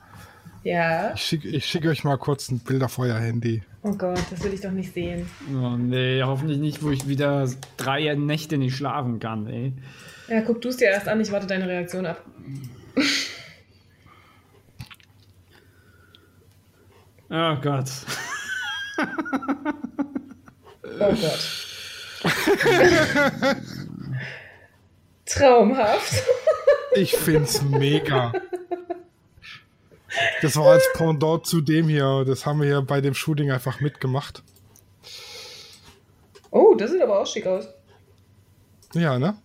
Speaker 2: Ja.
Speaker 1: Ich schicke ich schick euch mal kurz ein Bild auf euer Handy.
Speaker 2: Oh Gott, das will ich doch nicht sehen.
Speaker 3: Oh, nee, hoffentlich nicht, wo ich wieder drei Nächte nicht schlafen kann, ey.
Speaker 2: Ja, guck du es dir erst an, ich warte deine Reaktion ab.
Speaker 3: Oh Gott.
Speaker 2: Oh Gott. Traumhaft.
Speaker 1: Ich find's mega. Das war als Pendant zu dem hier. Das haben wir ja bei dem Shooting einfach mitgemacht.
Speaker 2: Oh, das sieht aber auch schick aus.
Speaker 1: Ja, ne?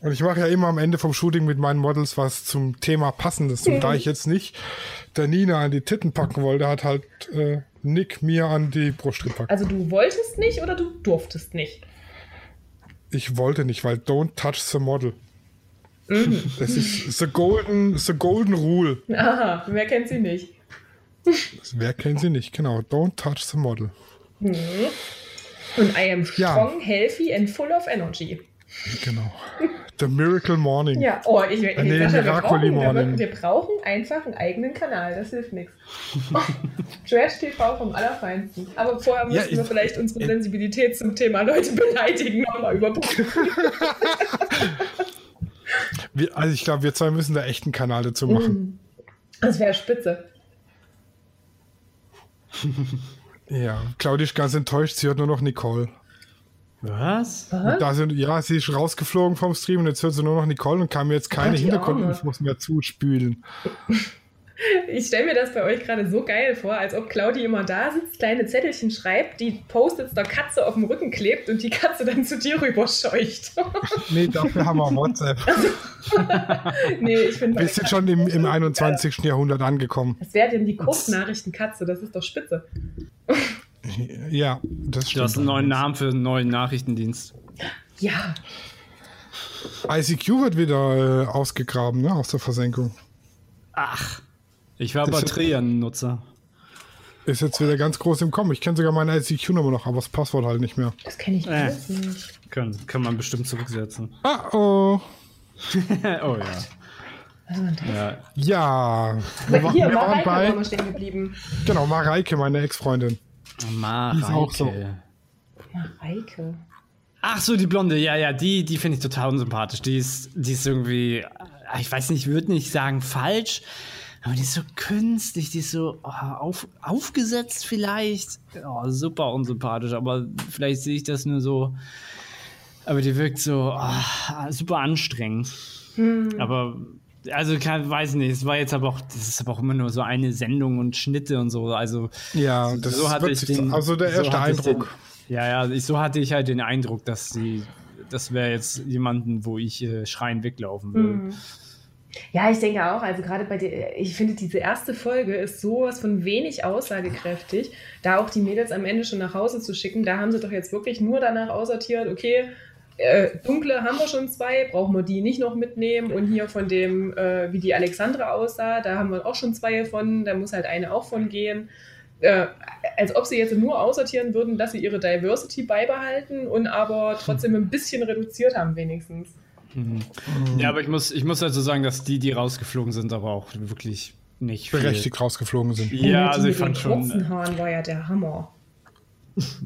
Speaker 1: Und ich mache ja immer am Ende vom Shooting mit meinen Models was zum Thema Passendes. Und da ich jetzt nicht der Nina an die Titten packen wollte, hat halt äh, Nick mir an die Brust gepackt.
Speaker 2: Also du wolltest nicht oder du durftest nicht?
Speaker 1: Ich wollte nicht, weil don't touch the model. Das ist the golden, the golden rule.
Speaker 2: Aha, wer kennt sie nicht?
Speaker 1: Wer kennt sie nicht? Genau, don't touch the model.
Speaker 2: Und I am
Speaker 1: Ja.
Speaker 2: strong, healthy and full of energy.
Speaker 1: Genau. The Miracle Morning.
Speaker 2: Ja, oh, ich, ich,
Speaker 1: nee,
Speaker 2: Sascha, wir, brauchen,
Speaker 1: Morning.
Speaker 2: wir brauchen einfach einen eigenen Kanal, das hilft nichts. Trash TV vom Allerfeinsten. Aber vorher müssen
Speaker 1: Ja,
Speaker 2: wir
Speaker 1: ich-
Speaker 2: vielleicht unsere
Speaker 1: ich-
Speaker 2: Sensibilität zum Thema Leute beleidigen nochmal überprüfen.
Speaker 1: Wir, also ich glaube, wir zwei müssen da echt einen Kanal dazu machen.
Speaker 2: Das wäre spitze.
Speaker 1: Ja, Claudia ist ganz enttäuscht, sie hört nur noch Nicole.
Speaker 3: Was?
Speaker 1: Da sind, ja, sie ist rausgeflogen vom Stream und jetzt hört sie nur noch Nicole und kann mir jetzt keine Hintergrundinfos mehr zuspülen.
Speaker 2: Ich stelle mir das bei euch gerade so geil vor, als ob Claudi immer da sitzt, kleine Zettelchen schreibt, die Post-its der Katze auf dem Rücken klebt und die Katze dann zu dir rüberscheucht.
Speaker 1: Nee, dafür haben wir WhatsApp.
Speaker 2: nee, ich finde,
Speaker 1: Wir sind schon im, im 21. Jahrhundert angekommen.
Speaker 2: das wäre denn die Kurznachrichtenkatze, das ist doch spitze.
Speaker 1: Ja, das
Speaker 3: Du hast
Speaker 1: stimmt.
Speaker 3: einen neuen Namen für einen neuen Nachrichtendienst.
Speaker 2: Ja,
Speaker 1: ICQ wird wieder äh, ausgegraben, ne, aus der Versenkung.
Speaker 3: Ach. Ich war bei Trian-Nutzer.
Speaker 1: Ist jetzt wieder ganz groß im Kommen. Ich kenne sogar meine ICQ-Nummer noch, aber das Passwort halt nicht mehr.
Speaker 2: Das kenne ich
Speaker 3: Äh.
Speaker 2: nicht.
Speaker 3: Kann, kann man bestimmt zurücksetzen.
Speaker 1: Ah, oh.
Speaker 3: oh ja. Ja.
Speaker 1: Ja. Wir,
Speaker 2: Aber hier,
Speaker 1: wir waren
Speaker 2: Mareike waren wir
Speaker 1: bei,
Speaker 2: stehen geblieben.
Speaker 1: genau, Mareike, meine Ex-Freundin.
Speaker 3: Mareike.
Speaker 1: ist auch so.
Speaker 2: Mareike.
Speaker 3: Ach so, die Blonde, ja, ja, die, die finde ich total unsympathisch. Die ist, die ist irgendwie, ich weiß nicht, ich würde nicht sagen falsch, aber die ist so künstlich, die ist so oh, auf, aufgesetzt vielleicht. Oh, super unsympathisch, aber vielleicht sehe ich das nur so. Aber die wirkt so oh, super anstrengend. Aber, also, kann, weiß nicht, es war jetzt aber auch, das ist aber auch immer nur so eine Sendung und Schnitte und so. Also,
Speaker 1: Ja, das
Speaker 3: so hatte
Speaker 1: wird
Speaker 3: ich den,
Speaker 1: also der
Speaker 3: so
Speaker 1: erste
Speaker 3: hatte ich
Speaker 1: Eindruck.
Speaker 3: Den, ja, ja, ich, so hatte ich halt den Eindruck, dass sie, das wäre jetzt jemanden, wo ich äh, schreien weglaufen will.
Speaker 2: Hm. Ja, ich denke auch, also gerade bei der, ich finde, diese erste Folge ist sowas von wenig aussagekräftig, da auch die Mädels am Ende schon nach Hause zu schicken. Da haben sie doch jetzt wirklich nur danach aussortiert, okay, äh, dunkle haben wir schon zwei, brauchen wir die nicht noch mitnehmen. Und hier von dem, äh, wie die Alexandra aussah, da haben wir auch schon zwei von, da muss halt eine auch von gehen. Äh, als ob sie jetzt nur aussortieren würden, dass sie ihre Diversity beibehalten und aber trotzdem ein bisschen reduziert haben, wenigstens.
Speaker 3: Ja, aber ich muss, ich muss also sagen, dass die, die rausgeflogen sind, aber auch wirklich nicht viel.
Speaker 1: berechtigt rausgeflogen sind.
Speaker 3: Ja,
Speaker 2: die
Speaker 3: also ich fand schon.
Speaker 2: kurzen Haaren war ja der Hammer.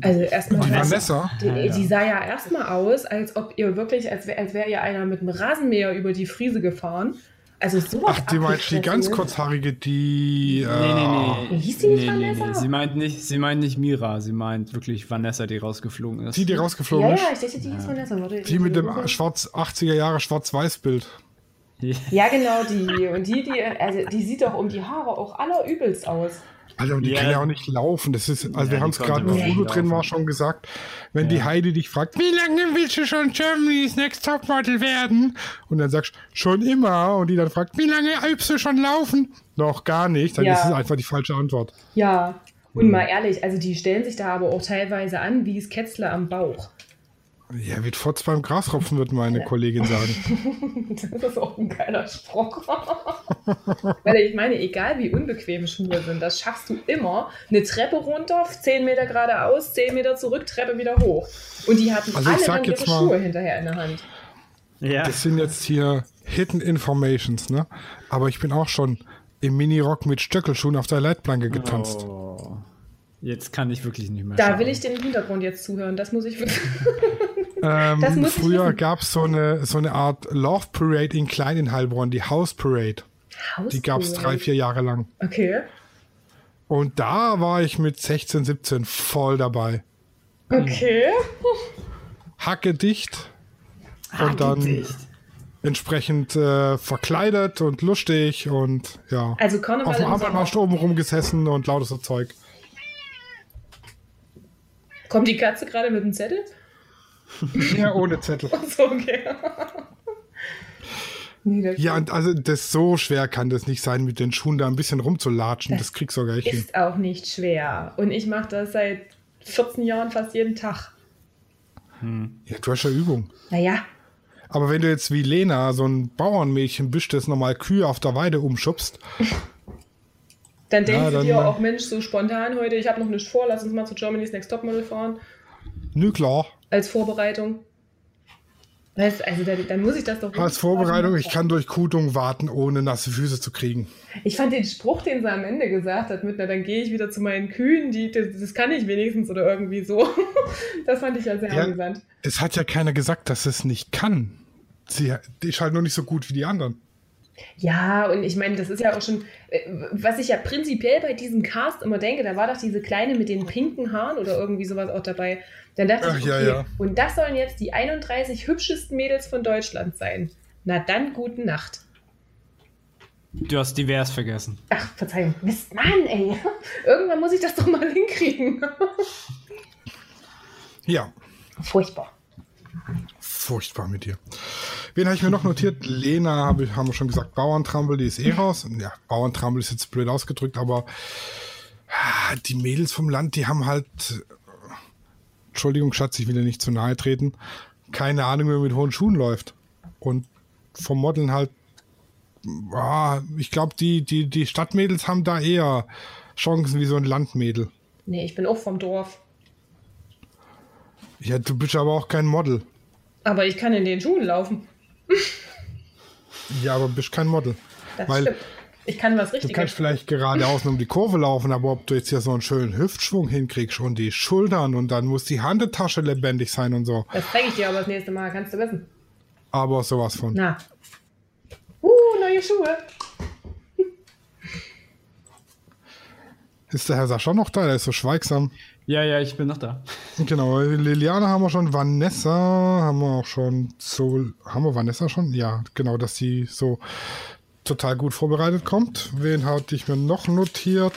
Speaker 2: Also erstmal.
Speaker 1: Die Vanessa,
Speaker 2: die,
Speaker 3: Ja, ja.
Speaker 2: die sah ja erstmal aus, als ob ihr wirklich, als wäre als wär ihr einer mit einem Rasenmäher über die Friese gefahren. Also sowas.
Speaker 1: ach, die meint die ganz kurzhaarige, die. Äh,
Speaker 3: Nee, nee, nee.
Speaker 2: Hieß die nicht
Speaker 3: nee, nee,
Speaker 2: Vanessa?
Speaker 3: nee. Sie meint nicht, sie meint nicht Mira, sie meint wirklich Vanessa, die rausgeflogen ist.
Speaker 1: Die, die rausgeflogen
Speaker 2: Ja,
Speaker 1: ist.
Speaker 2: ja, ich dachte, die hieß Vanessa. Warte,
Speaker 1: Die mit dem schwarz 80er Jahre Schwarz-Weiß-Bild.
Speaker 2: Ja, genau, die. Und die, die, also die sieht doch um die Haare auch allerübelst aus.
Speaker 1: Alter, und die
Speaker 3: Ja.
Speaker 1: kann ja auch nicht laufen. Das ist, also
Speaker 3: Ja,
Speaker 1: wir haben
Speaker 3: die
Speaker 1: es gerade, wo Udo drin war, schon gesagt, wenn die
Speaker 3: Ja.
Speaker 1: Heidi dich fragt, wie lange willst du schon Germany's Next Topmodel werden? Und dann sagst schon immer. Und die dann fragt, wie lange übst du schon laufen? Noch gar nicht. Dann
Speaker 2: Ja.
Speaker 1: ist es einfach die falsche Antwort.
Speaker 2: Ja. Und mal ehrlich, also die stellen sich da aber auch teilweise an, wie es Ketzler am Bauch.
Speaker 1: Ja, wird Fotz beim Grasropfen, wird meine Kollegin sagen.
Speaker 2: Das ist auch ein geiler Spruch. Weil ich meine, egal wie unbequem Schuhe sind, das schaffst du immer. Eine Treppe runter, 10 Meter geradeaus, 10 Meter zurück, Treppe wieder hoch. Und die hatten
Speaker 1: Also
Speaker 2: alle dann ihre
Speaker 1: mal-
Speaker 2: Schuhe hinterher in der Hand.
Speaker 3: ja.
Speaker 1: Das sind jetzt hier Hidden Informations, ne? Aber ich bin auch schon im Minirock mit Stöckelschuhen auf der Leitplanke getanzt.
Speaker 3: Oh. Jetzt kann ich wirklich nicht mehr.
Speaker 2: Da
Speaker 3: schauen.
Speaker 2: will ich den Hintergrund jetzt zuhören. Das muss ich wirklich.
Speaker 1: Ähm, früher gab es so eine, so eine Art Love Parade in Klein in Heilbronn, die House Parade. Die gab es drei, vier Jahre lang.
Speaker 2: Okay.
Speaker 1: Und da war ich mit 16, 17 voll dabei.
Speaker 2: Okay.
Speaker 1: Hacke dicht und dann
Speaker 3: Dicht.
Speaker 1: entsprechend äh, verkleidet und lustig und ja.
Speaker 2: Also Karneval
Speaker 1: Auf dem. Arbeitsmarkt oben rumgesessen und lautes so Zeug.
Speaker 2: Kommt die Katze gerade mit dem Zettel?
Speaker 1: Ja, ohne Zettel.
Speaker 2: Achso, okay. nee, das
Speaker 1: Ja, und also das so schwer kann das nicht sein, mit den Schuhen da ein bisschen rumzulatschen. Das kriegst du gar nicht hin.
Speaker 2: ist auch nicht schwer. Und ich mache das seit 14 Jahren fast jeden Tag.
Speaker 1: Ja, du hast ja Übung.
Speaker 2: Naja,
Speaker 1: Aber wenn du jetzt wie Lena so ein Bauernmädchen bist, das normal Kühe auf der Weide umschubst,
Speaker 2: dann denkst
Speaker 1: Ja,
Speaker 2: du
Speaker 1: dann,
Speaker 2: dir auch, Mensch, so spontan heute, ich habe noch nichts vor, lass uns mal zu Germany's Next Topmodel fahren.
Speaker 1: nö klar.
Speaker 2: Als Vorbereitung. Weißt, also dann, dann muss ich das doch.
Speaker 1: Als Vorbereitung, ich kann durch Kutung warten, ohne nasse Füße zu kriegen.
Speaker 2: Ich fand den Spruch, den sie am Ende gesagt hat, mit, na, dann gehe ich wieder zu meinen Kühen, die, das, das kann ich wenigstens oder irgendwie so. Das fand ich ja sehr
Speaker 1: Ja.
Speaker 2: amüsant.
Speaker 1: Es hat ja keiner gesagt, dass es nicht kann. Sie die ist halt nur nicht so gut wie die anderen.
Speaker 2: Ja, und ich meine, das ist ja auch schon, äh, was ich ja prinzipiell bei diesem Cast immer denke, da war doch diese Kleine mit den pinken Haaren oder irgendwie sowas auch dabei. Dann dachte
Speaker 1: Ach,
Speaker 2: ich,
Speaker 1: ja,
Speaker 2: okay,
Speaker 1: ja.
Speaker 2: und das sollen jetzt die 31 hübschesten Mädels von Deutschland sein. Na dann, gute Nacht.
Speaker 3: Du hast divers vergessen.
Speaker 2: Ach, Verzeihung. Mist, Mann, ey. Irgendwann muss ich das doch mal hinkriegen.
Speaker 1: Ja,
Speaker 2: Furchtbar.
Speaker 1: Furchtbar mit dir. Wen habe ich mir noch notiert? Lena, hab ich, haben wir schon gesagt, Bauerntrampel, die ist eh raus. Ja, Bauerntrampel ist jetzt blöd ausgedrückt, aber ah, die Mädels vom Land, die haben halt, Entschuldigung, Schatz, ich will dir nicht zu nahe treten, keine Ahnung, wie man mit hohen Schuhen läuft. Und vom Modeln halt, ah, ich glaube, die, die, die Stadtmädels haben da eher Chancen wie so ein Landmädel.
Speaker 2: Nee, ich bin auch vom Dorf.
Speaker 1: Ja, du bist aber auch kein Model.
Speaker 2: Aber ich kann in den Schuhen laufen.
Speaker 1: Ja, aber bist kein Model.
Speaker 2: Das
Speaker 1: Weil
Speaker 2: stimmt. Ich kann was
Speaker 1: du
Speaker 2: Richtiges.
Speaker 1: kannst vielleicht geradeaus um die Kurve laufen, aber ob du jetzt hier so einen schönen Hüftschwung hinkriegst und die Schultern und dann muss die Handetasche lebendig sein und so.
Speaker 2: Das zeige ich dir aber das nächste Mal, kannst du wissen.
Speaker 1: Aber sowas von.
Speaker 2: Na. Uh, neue Schuhe.
Speaker 1: Ist der Herr Sascha noch da? Der ist so schweigsam.
Speaker 3: Ja, ja, ich bin noch da.
Speaker 1: Genau, Liliane haben wir schon, Vanessa haben wir auch schon so, haben wir Vanessa schon? Ja, genau, dass sie so total gut vorbereitet kommt. Wen hatte ich mir noch notiert?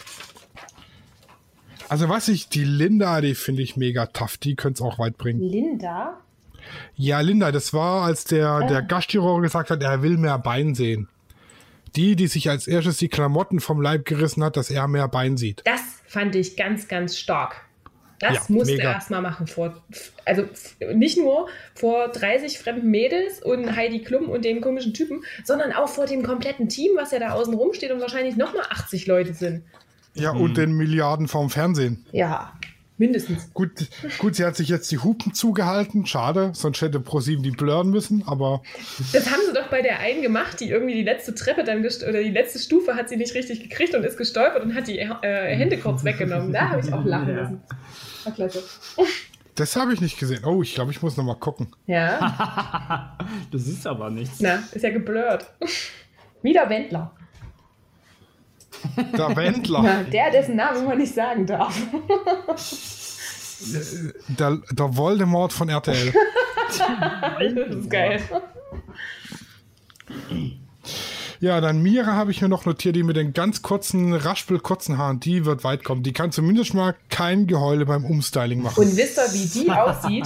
Speaker 1: Also was ich, die Linda, die finde ich mega tough, die könnte es auch weit bringen.
Speaker 2: Linda?
Speaker 1: Ja, Linda, das war, als der, der Gastchirurg gesagt hat, er will mehr Bein sehen. Die, die sich als erstes die Klamotten vom Leib gerissen hat, dass er mehr Bein sieht.
Speaker 2: Das fand ich ganz, ganz stark. Das
Speaker 1: Ja,
Speaker 2: musste
Speaker 1: mega.
Speaker 2: er erstmal machen vor, also nicht nur vor 30 fremden Mädels und Heidi Klum und dem komischen Typen, sondern auch vor dem kompletten Team, was ja da außen rum steht und wahrscheinlich nochmal 80 Leute sind.
Speaker 1: Ja, und den Milliarden vom Fernsehen.
Speaker 2: Ja, mindestens.
Speaker 1: Gut, gut, sie hat sich jetzt die Hupen zugehalten. Schade, sonst hätte ProSieben die blurren müssen, aber
Speaker 2: Das haben sie doch bei der einen gemacht, die irgendwie die letzte Treppe dann oder die letzte Stufe hat sie nicht richtig gekriegt und ist gestolpert und hat die äh, Hände kurz weggenommen. Da habe ich auch lachen
Speaker 3: Ja.
Speaker 2: müssen. War klasse.
Speaker 1: das habe ich nicht gesehen. Oh, ich glaube, ich muss noch mal gucken.
Speaker 2: Ja,
Speaker 3: Das ist aber nichts.
Speaker 2: na, ist ja geblurrt. Wieder Wendler.
Speaker 1: Der Wendler,
Speaker 2: Ja, der, dessen Namen man nicht sagen darf.
Speaker 1: der, der Voldemort von RTL.
Speaker 2: Das ist geil.
Speaker 1: Ja, dann Mira habe ich mir noch notiert, die mit den ganz kurzen, raspel kurzen Haaren, die wird weit kommen. Die kann zumindest mal kein Geheule beim Umstyling machen.
Speaker 2: Und wisst ihr, wie die aussieht?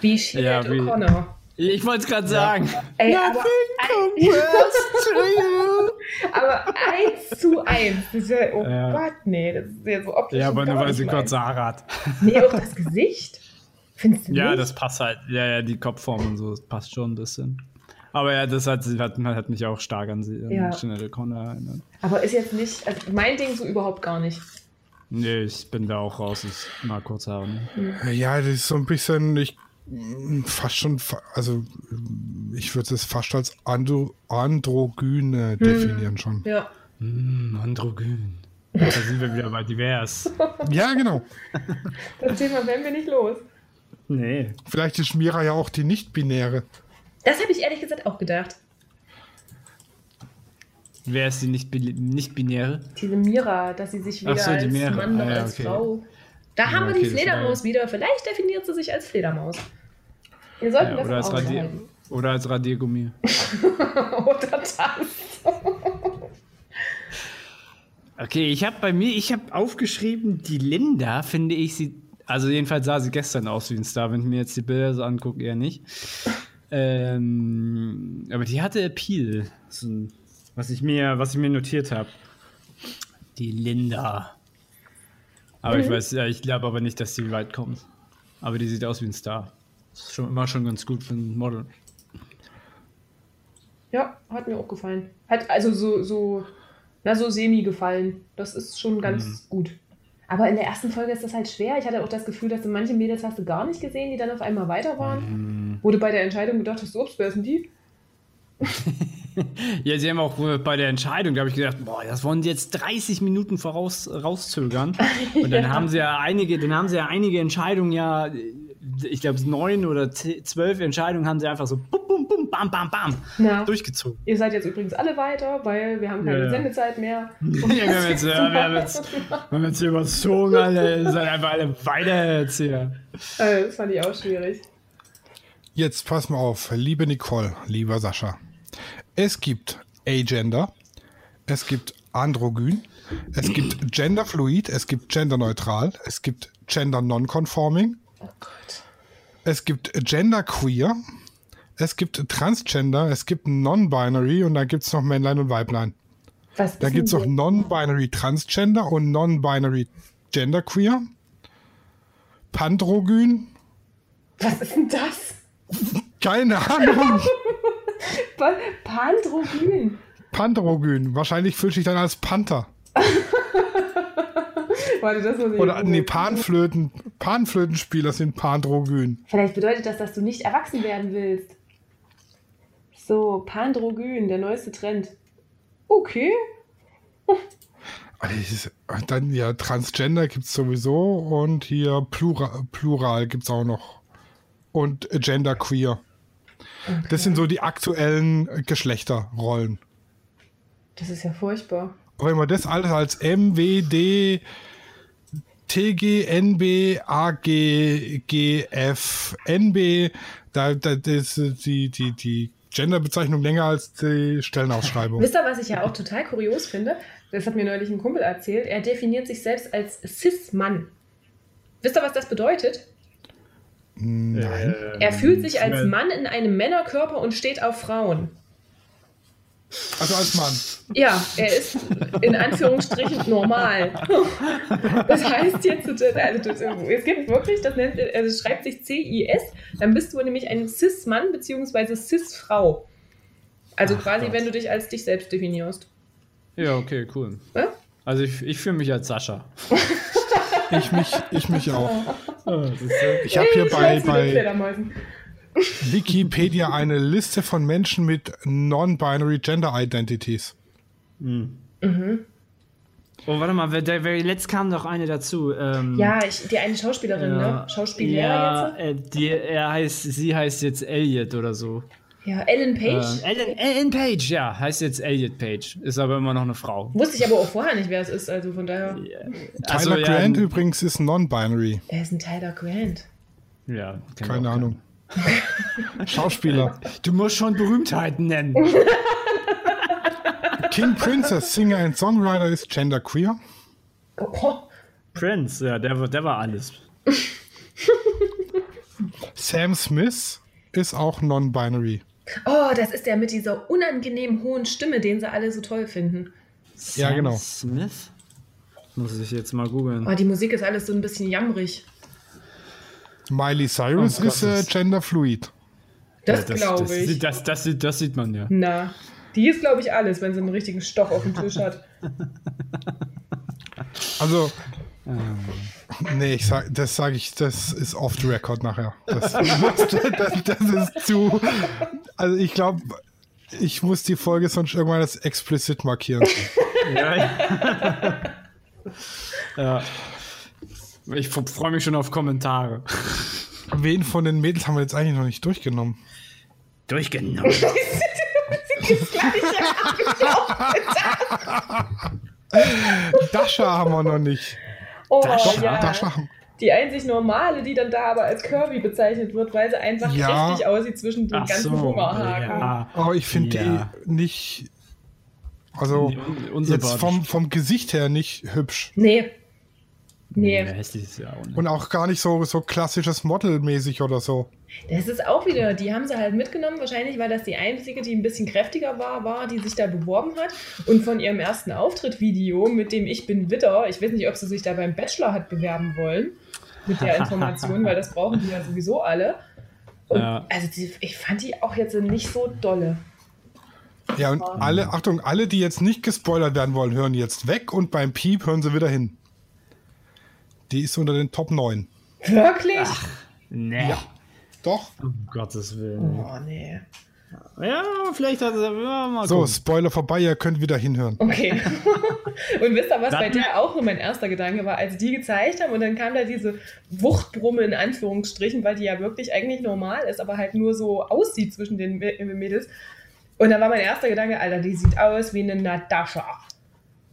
Speaker 2: Wie Sinead
Speaker 3: Ja,
Speaker 2: O'Connor.
Speaker 3: Ich wollte es gerade sagen.
Speaker 2: Ey, aber, ein, aber eins zu eins. Das ist ja, oh
Speaker 3: Ja.
Speaker 2: Gott, nee, das ist ja so optisch.
Speaker 3: Ja, aber nur weil sie kurze Haare hat.
Speaker 2: Nee, auch das Gesicht. Findest du
Speaker 3: Ja,
Speaker 2: nicht?
Speaker 3: das passt halt. Ja, ja, die Kopfform und so, das passt schon ein bisschen. Aber ja, das hat, hat, hat mich auch stark an sie, an
Speaker 2: Ja.
Speaker 3: O'Connor erinnert.
Speaker 2: Aber ist jetzt nicht, also mein Ding so überhaupt gar nicht.
Speaker 3: Nee, ich bin da auch raus. Ich mag kurze Haare. nicht.
Speaker 1: Ja, das ist so ein bisschen, ich fast schon, also ich würde es fast als Andro, androgyne definieren schon.
Speaker 2: Ja.
Speaker 3: Hm, androgyn. Da sind wir wieder bei divers.
Speaker 1: Ja, genau.
Speaker 2: Das Thema werden wir nicht los.
Speaker 3: Nee.
Speaker 1: Vielleicht ist Mira ja auch die nicht-binäre.
Speaker 2: Das habe ich ehrlich gesagt auch gedacht.
Speaker 3: Wer ist die nicht-binäre? Nicht binäre?
Speaker 2: Diese Mira, dass sie sich weder
Speaker 3: Ach so, die
Speaker 2: als
Speaker 3: Mira.
Speaker 2: Mann noch
Speaker 3: Ah, ja,
Speaker 2: als
Speaker 3: okay.
Speaker 2: Frau. Da haben wir die Fledermaus wieder. Vielleicht definiert sie sich als Fledermaus. Wir sollten
Speaker 3: Ja,
Speaker 2: das
Speaker 3: oder, als Radier, oder als Radiergummi.
Speaker 2: oder das.
Speaker 3: Okay, ich habe bei mir, ich habe aufgeschrieben, die Linda, finde ich, sie, also jedenfalls sah sie gestern aus wie ein Star, wenn ich mir jetzt die Bilder so angucke, eher nicht. Ähm, aber die hatte Appeal, was ich mir, was ich mir notiert habe. Die Linda. Aber ich weiß, ja, ich glaube aber nicht, dass die weit kommt. Aber die sieht aus wie ein Star. Ist schon immer schon ganz gut für ein Model.
Speaker 2: Ja, hat mir auch gefallen. Hat also so, so, na, so semi gefallen. Das ist schon ganz
Speaker 3: Mhm.
Speaker 2: gut. Aber in der ersten Folge ist das halt schwer. Ich hatte auch das Gefühl, dass du manche Mädels hast du gar nicht gesehen, die dann auf einmal weiter waren.
Speaker 3: Mhm.
Speaker 2: Du bei der Entscheidung gedacht hast, ups, wer ist denn die?
Speaker 3: Ja, sie haben auch äh, bei der Entscheidung, da habe ich gedacht, boah, das wollen sie jetzt 30 Minuten voraus rauszögern. Und dann
Speaker 2: Ja.
Speaker 3: haben sie ja einige, dann haben sie ja einige Entscheidungen ja, ich glaube neun oder zwölf Entscheidungen haben sie einfach so bum, bum, bum, bam, bam, bam
Speaker 2: Na,
Speaker 3: durchgezogen.
Speaker 2: ihr seid jetzt übrigens alle weiter, weil wir haben keine
Speaker 3: Ja, ja.
Speaker 2: Sendezeit mehr.
Speaker 3: Ja, wir haben jetzt, ja, wir haben jetzt, wir haben jetzt hier überzogen, alle, ihr seid einfach alle Weitererzähler.
Speaker 2: Äh, das fand ich auch schwierig.
Speaker 1: Jetzt pass mal auf, liebe Nicole, lieber Sascha. Es gibt Agender, es gibt Androgyn, es gibt Genderfluid, es gibt Genderneutral, es gibt Gender Nonconforming,
Speaker 2: Oh Gott.
Speaker 1: es gibt Genderqueer, es gibt Transgender, es gibt Non-Binary und dann gibt es noch Männlein und Weiblein.
Speaker 2: Was
Speaker 1: Dann gibt es noch? Non-Binary Transgender und Non-Binary Genderqueer, Pandrogyn,
Speaker 2: Was ist denn das?
Speaker 1: keine Ahnung.
Speaker 2: Pa- Pandrogyn.
Speaker 1: Pantherogyn. Wahrscheinlich fühlt sich dann als Panther.
Speaker 2: Warte, das muss ich
Speaker 1: Oder nee, Panflöten, Panflötenspieler sind Pandrogyn.
Speaker 2: Vielleicht bedeutet das, dass du nicht erwachsen werden willst. So, Pandrogyn, der neueste Trend. Okay.
Speaker 1: Ist- Dann ja, Transgender gibt es sowieso und hier Plural, Plural gibt es auch noch. Und Genderqueer. Das sind so die aktuellen äh, Geschlechterrollen.
Speaker 2: Das ist ja furchtbar.
Speaker 1: Aber wenn man das alles als MWD, TG, NB, AG, GF, NB, da, da ist die, die, die Genderbezeichnung länger als die Stellenausschreibung.
Speaker 2: Wisst ihr, was ich ja auch total kurios finde? Das hat mir neulich ein Kumpel erzählt. Er definiert sich selbst als Cis-Mann. Wisst ihr, was das bedeutet?
Speaker 1: Nein.
Speaker 2: Er fühlt sich als Mann in einem Männerkörper und steht auf Frauen.
Speaker 1: Also als Mann.
Speaker 2: Ja, er ist in Anführungsstrichen normal. Das heißt jetzt, also es gibt wirklich, das nennt, also es schreibt sich C-I-S, dann bist du nämlich ein Cis-Mann bzw. Cis-Frau. Also
Speaker 3: Ach
Speaker 2: quasi,
Speaker 3: Gott.
Speaker 2: wenn du dich als dich selbst definierst.
Speaker 3: Ja, okay, cool.
Speaker 2: Ja?
Speaker 3: Also ich, ich fühle mich als Sascha.
Speaker 1: Ich mich, ich mich auch.
Speaker 3: ist
Speaker 1: Ich habe hier bei, bei. Wikipedia eine Liste von Menschen mit Non-Binary Gender Identities.
Speaker 3: Oh, warte mal, wer, der, wer, letzt kam noch eine dazu. Ähm,
Speaker 2: Ja, ich, die eine Schauspielerin, ne? Schauspielerin
Speaker 3: ja,
Speaker 2: jetzt?
Speaker 3: äh, die, er heißt, sie heißt jetzt Elliot oder so.
Speaker 2: Ja, Ellen Page.
Speaker 3: Ähm, Ellen, Ellen Page, ja, heißt jetzt Elliot Page, ist aber immer noch eine Frau.
Speaker 2: Wusste ich aber auch vorher nicht, wer es ist, also von daher.
Speaker 3: Also,
Speaker 1: Tyler
Speaker 3: ja,
Speaker 1: Grant übrigens ist Non-Binary.
Speaker 2: Er ist ein Tyler Grant.
Speaker 3: Ja,
Speaker 1: Keine Ahnung. Schauspieler.
Speaker 3: Du musst schon Berühmtheiten nennen.
Speaker 1: King Princess, Singer and Songwriter ist genderqueer.
Speaker 2: Oh,
Speaker 3: Prince, ja, der, war- der war alles.
Speaker 1: Sam Smith ist auch non-binary.
Speaker 2: Oh, das ist der mit dieser unangenehm hohen Stimme, den sie alle so toll finden.
Speaker 1: Ja,
Speaker 3: Sam
Speaker 1: genau.
Speaker 3: Smith? Muss ich jetzt mal googeln.
Speaker 2: Oh, die Musik ist alles so ein bisschen jammerig.
Speaker 1: Miley Cyrus
Speaker 3: Oh
Speaker 1: ist äh,
Speaker 3: das-
Speaker 1: genderfluid.
Speaker 2: Das,
Speaker 3: Ja,
Speaker 2: glaube
Speaker 3: das,
Speaker 2: ich.
Speaker 3: sieht- Das, das, sieht- das sieht man ja.
Speaker 2: Na, die ist, glaube ich, alles, wenn sie einen richtigen Stock auf dem Tisch hat.
Speaker 1: Also, nee, ich sag, das sage ich, das ist off the record nachher. Das, das, das ist zu. Also, ich glaube, ich muss die Folge sonst irgendwann als explicit markieren.
Speaker 3: Ja. ja. Ich freue mich schon auf Kommentare.
Speaker 1: Wen von den Mädels haben wir jetzt eigentlich noch nicht durchgenommen?
Speaker 3: Durchgenommen.
Speaker 1: Dasha haben wir noch nicht.
Speaker 2: Oh,
Speaker 1: Doch,
Speaker 2: ja.
Speaker 1: Haben
Speaker 2: Die einzig normale, die dann da aber als Kirby bezeichnet wird, weil sie einfach
Speaker 1: Ja.
Speaker 2: kräftig aussieht zwischen den
Speaker 3: Ach
Speaker 2: ganzen
Speaker 3: so.
Speaker 2: Hungerhaken.
Speaker 3: Ja.
Speaker 1: Aber ich finde
Speaker 3: Ja.
Speaker 1: die nicht. Also, jetzt vom, vom Gesicht her nicht hübsch.
Speaker 2: Nee. Nee.
Speaker 3: hässlich ist ja auch nicht.
Speaker 1: Und auch gar nicht so, so klassisches Model-mäßig oder so.
Speaker 2: Das ist auch wieder, die haben sie halt mitgenommen, wahrscheinlich, weil das die einzige, die ein bisschen kräftiger war, war, die sich da beworben hat. Und von ihrem ersten Auftrittvideo mit dem Ich bin Witter, ich weiß nicht, ob sie sich da beim Bachelor hat bewerben wollen, mit der Information, weil das brauchen die ja sowieso alle. Und
Speaker 3: Ja.
Speaker 2: also die, ich fand die auch jetzt nicht so dolle.
Speaker 1: Ja, und alle, Achtung, alle, die jetzt nicht gespoilert werden wollen, hören jetzt weg und beim Piep hören sie wieder hin. Die ist unter den Top 9.
Speaker 2: Wirklich?
Speaker 3: Nee.
Speaker 1: Doch.
Speaker 3: Um Gottes Willen.
Speaker 2: Oh, nee.
Speaker 3: Ja, vielleicht hat er. Ja, mal
Speaker 1: So,
Speaker 3: gucken.
Speaker 1: Spoiler vorbei, ihr könnt wieder hinhören.
Speaker 2: Okay. und wisst ihr, was
Speaker 3: Dann-
Speaker 2: bei der auch nur mein erster Gedanke war, als die gezeigt haben und dann kam da diese Wuchtbrumme in Anführungsstrichen, weil die ja wirklich eigentlich normal ist, aber halt nur so aussieht zwischen den Mä- Mädels. Und dann war mein erster Gedanke, Alter, die sieht aus wie eine Natascha.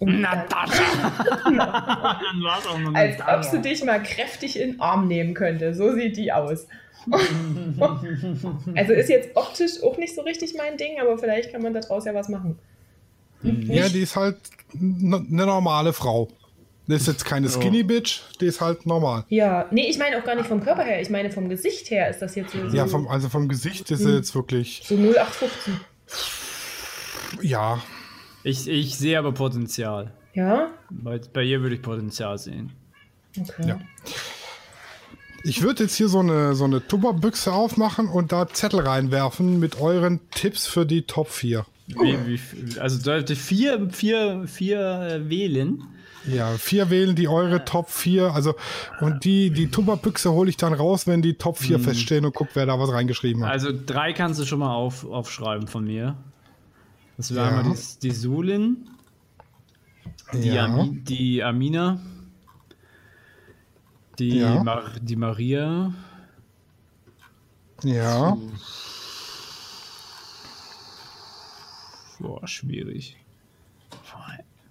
Speaker 3: Natascha! Dann war's auch noch
Speaker 2: als ob sie dich mal kräftig in den Arm nehmen könnte. So sieht die aus. also ist jetzt optisch auch nicht so richtig mein Ding, aber vielleicht kann man daraus ja was machen.
Speaker 1: Ja, die ist halt eine normale Frau. Das ist jetzt keine Skinny Bitch, die ist halt normal.
Speaker 2: Ja, nee, ich meine auch gar nicht vom Körper her, ich meine vom Gesicht her ist das jetzt so,
Speaker 1: Ja, vom, also vom Gesicht ist sie jetzt wirklich,
Speaker 2: so 0815.
Speaker 1: ja.
Speaker 3: Ich, ich sehe aber Potenzial.
Speaker 2: Ja?
Speaker 3: Bei, bei ihr würde ich Potenzial sehen.
Speaker 2: Okay.
Speaker 1: Ja. Ich würde jetzt hier so eine, so eine Tupperbüchse aufmachen und da Zettel reinwerfen mit euren Tipps für die Top 4.
Speaker 3: Wie, wie, also sollte vier, vier, vier äh, wählen.
Speaker 1: Ja, vier wählen die eure Top 4. Also, und die, die Tupperbüchse hole ich dann raus, wenn die Top 4 feststehen und guck, wer da was reingeschrieben hat.
Speaker 3: Also drei kannst du schon mal auf, aufschreiben von mir. Das wäre
Speaker 1: Ja.
Speaker 3: einmal die, die Sulin, die,
Speaker 1: ja.
Speaker 3: Ami, die Amina, die,
Speaker 1: Ja.
Speaker 3: Mar die Maria,
Speaker 1: ja.
Speaker 3: boah, schwierig.